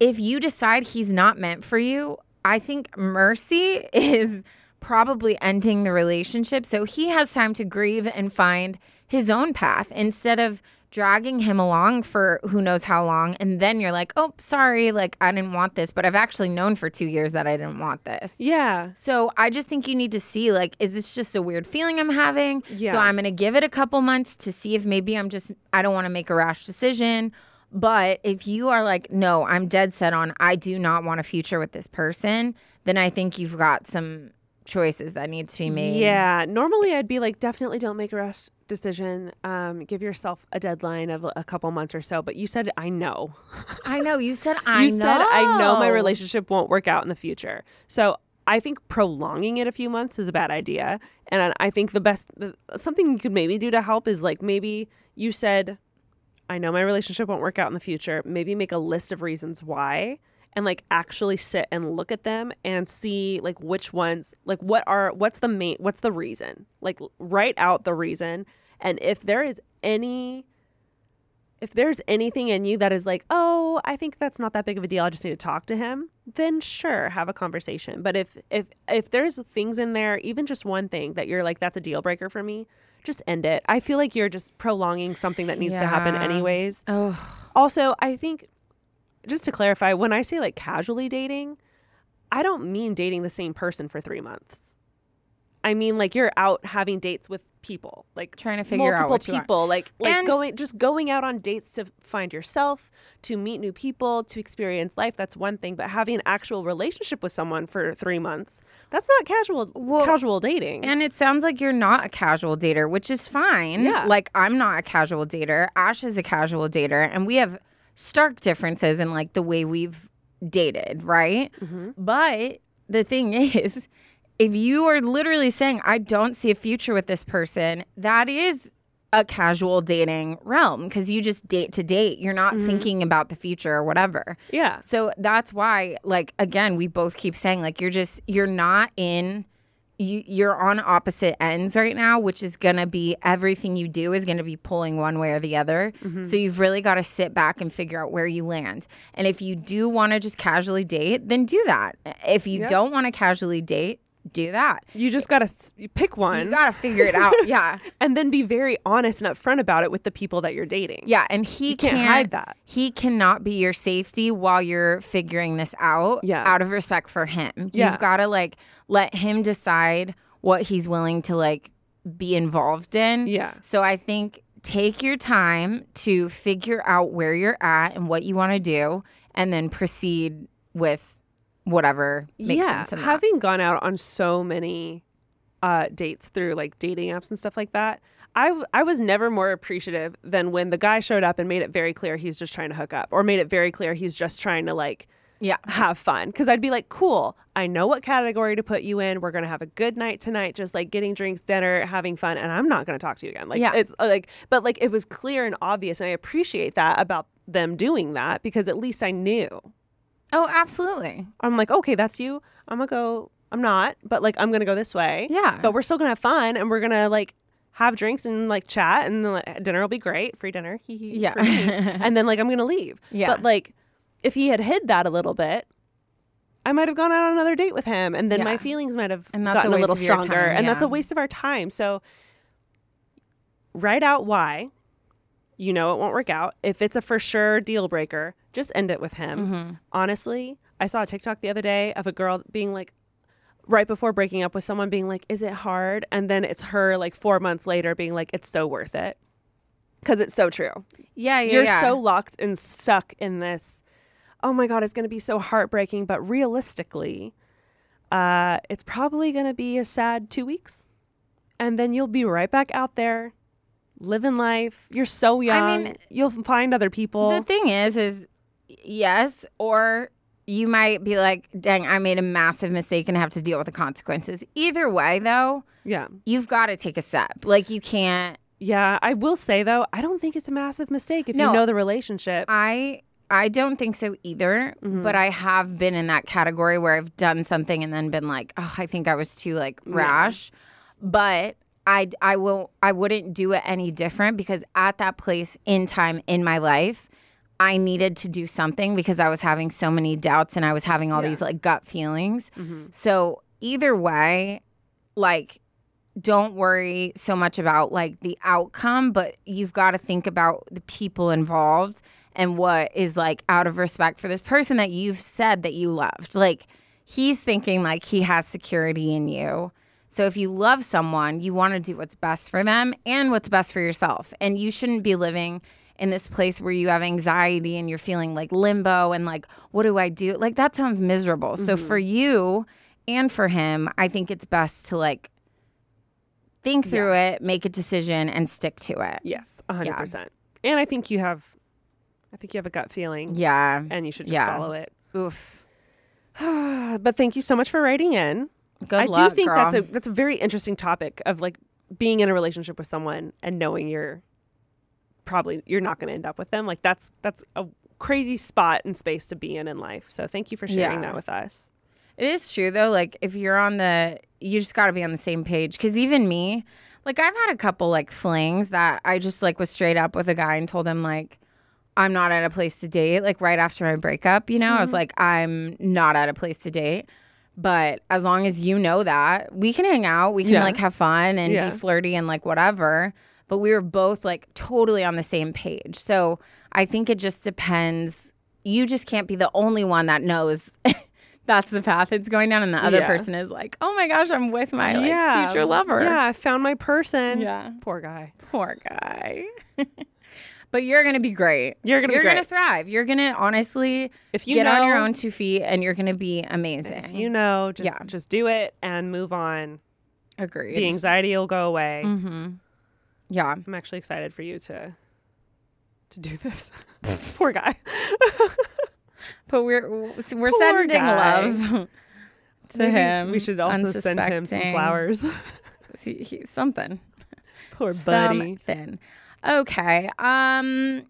if you decide he's not meant for you, I think mercy is probably ending the relationship so he has time to grieve and find his own path instead of dragging him along for who knows how long and then you're like oh sorry like i didn't want this but i've actually known for two years that i didn't want this Yeah. so i just think you need to see like is this just a weird feeling i'm having Yeah. so i'm gonna give it a couple months to see if maybe i'm just i don't want to make a rash decision but if you are like no i'm dead set on i do not want a future with this person then i think you've got some choices that need to be made Yeah. Normally, I'd be like, definitely don't make a rush decision. Um, give yourself a deadline of a couple months or so. But you said, I know. i know you said i you know said, I know my relationship won't work out in the future. So I think prolonging it a few months is a bad idea. And I think the best, the, something you could maybe do to help is like maybe you said, I know my relationship won't work out in the future. Maybe make a list of reasons why and like actually sit and look at them and see like which ones like what are what's the main what's the reason? Like write out the reason. And if there is any if there's anything in you that is like oh i think that's not that big of a deal i just need to talk to him then sure have a conversation. But if if if there's things in there even just one thing that you're like that's a deal breaker for me just end it. I feel like you're just prolonging something that needs to happen anyways. Oh also, I think just to clarify, when I say like casually dating, I don't mean dating the same person for three months. I mean like you're out having dates with people, like Trying to figure out multiple what you people, like like And- going just going out on dates to find yourself, to meet new people, to experience life. That's one thing, but having an actual relationship with someone for three months, that's not casual Well, casual dating. And it sounds like you're not a casual dater, which is fine. Yeah. Like I'm not a casual dater. Ash is a casual dater, and we have stark differences in like the way we've dated, right? Mm-hmm. But the thing is, if you are literally saying I don't see a future with this person, that is a casual dating realm because you just date to date. You're not Mm-hmm. thinking about the future or whatever. yeah. So that's why, like, again, we both keep saying, like, you're just, you're not in, you, you're on opposite ends right now, which is going to be everything you do is going to be pulling one way or the other. Mm-hmm. So you've really got to sit back and figure out where you land. And if you do want to just casually date, then do that. If you Yeah. don't want to casually date, do that. You just gotta pick one. You got to figure it out. Yeah. and then be very honest and upfront about it with the people that you're dating. Yeah, and he You can't can't, hide that. He cannot be your safety while you're figuring this out. Yeah. out of respect for him, Yeah. you've got to like let him decide what he's willing to like be involved in. Yeah. So I think take your time to figure out where you're at and what you want to do, and then proceed with whatever makes yeah, sense. In having gone out on so many uh, dates through like dating apps and stuff like that, I, w- I was never more appreciative than when the guy showed up and made it very clear he's just trying to hook up or made it very clear he's just trying to like yeah. have fun. Cause I'd be like, cool, I know what category to put you in. We're going to have a good night tonight, just like getting drinks, dinner, having fun. And I'm not going to talk to you again. Like, Yeah. it's uh, like, but like it was clear and obvious. And I appreciate that about them doing that because at least I knew. Oh, absolutely. I'm like, okay, that's you. I'm gonna go. I'm not, but like, I'm gonna go this way. Yeah. But we're still gonna have fun, and we're gonna like have drinks and like chat, and like, dinner will be great, free dinner. Hee hee. Yeah. and then like I'm gonna leave. Yeah. But like, if he had hid that a little bit. I might have gone out on another date with him, and then my feelings might have a gotten a, waste little stronger, time, and that's a waste of our time. So, write out why. You know it won't work out. If it's a for sure deal breaker, just end it with him. Mm-hmm. Honestly, I saw a TikTok the other day of a girl being like, right before breaking up with someone, being like, "Is it hard?" And then it's her like four months later being like, "It's so worth it," because it's so true. Yeah, yeah. You're yeah. so locked and stuck in this. Oh my god, it's going to be so heartbreaking. But realistically, uh, it's probably going to be a sad two weeks, and then you'll be right back out there, living life. You're so young. mean, you'll find other people. The thing is, is yes, or you might be like, dang, I made a massive mistake and have to deal with the consequences. Either way, though, yeah. you've got to take a step. Like, you can't. Yeah, I will say though, I don't think it's a massive mistake if No. you know the relationship. I. I don't think so either, Mm-hmm. but I have been in that category where I've done something and then been like, oh, I think I was too like rash. But I I will I wouldn't do it any different because at that place in time in my life, I needed to do something because I was having so many doubts and I was having all these like gut feelings. Mm-hmm. So either way, like don't worry so much about like the outcome, but you've got to think about the people involved and what is like out of respect for this person that you've said that you loved. Like he's thinking like he has security in you. So if you love someone, you want to do what's best for them and what's best for yourself. And you shouldn't be living in this place where you have anxiety and you're feeling like limbo and like what do I do? Like that sounds miserable. Mm-hmm. So for you and for him, I think it's best to like think through yeah. it, make a decision, and stick to it. Yes, hundred yeah. percent. And I think you have, I think you have a gut feeling. Yeah, and you should just yeah. follow it. Oof. but thank you so much for writing in. Good I luck, do think girl. that's a that's a very interesting topic of like being in a relationship with someone and knowing you're probably you're not going to end up with them. Like that's that's a crazy spot and space to be in in life. So thank you for sharing yeah. that with us. It is true though. Like if you're on the, you just got to be on the same page. Because even me, like I've had a couple like flings that I just like was straight up with a guy and told him like I'm not at a place to date. Like right after my breakup, you know, mm-hmm. I was mm-hmm. like I'm not at a place to date. But as long as you know that, we can hang out, we can yeah. like have fun and yeah. be flirty and like whatever. But we were both like totally on the same page. So I think it just depends. You just can't be the only one that knows that's the path it's going down and the other yeah. person is like oh my gosh i'm with my like, yeah. future lover yeah i found my person yeah poor guy poor guy but you're gonna be great you're gonna you're gonna thrive you're gonna honestly if you get know, on your own two feet and you're gonna be amazing if you know just yeah. just do it and move on agreed the anxiety will go away mm-hmm. Yeah i'm actually excited for you to to do this poor guy but we're we're Poor sending guy. love to Maybe him. We should also send him some flowers. he, he, something. Poor buddy. Something. Okay. Um,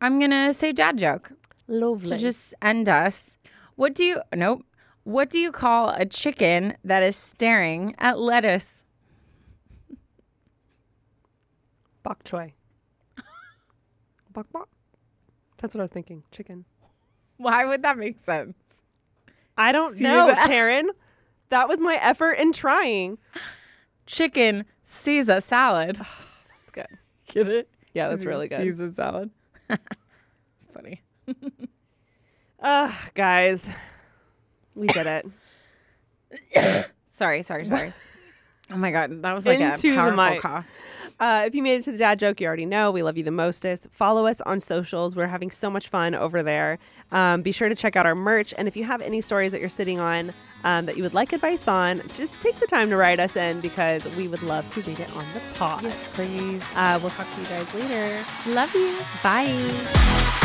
I'm gonna say dad joke. Lovely. To just end us. What do you? Nope. What do you call a chicken that is staring at lettuce? Bok choy. bok bok. That's what I was thinking. Chicken. Why would that make sense? I don't See know, that? Taryne. That was my effort in trying. Chicken Caesar salad. that's good. Get it? Yeah, that's really good. Caesar salad. it's funny. Ugh, guys. We did it. sorry, sorry, sorry. oh my god, that was like Into a powerful cough. Uh, if you made it to the dad joke, you already know we love you the mostest. Follow us on socials. We're having so much fun over there. Um, be sure to check out our merch. And if you have any stories that you're sitting on um, that you would like advice on, just take the time to write us in because we would love to read it on the pod. Yes, please. Uh, we'll talk to you guys later. Love you. Bye.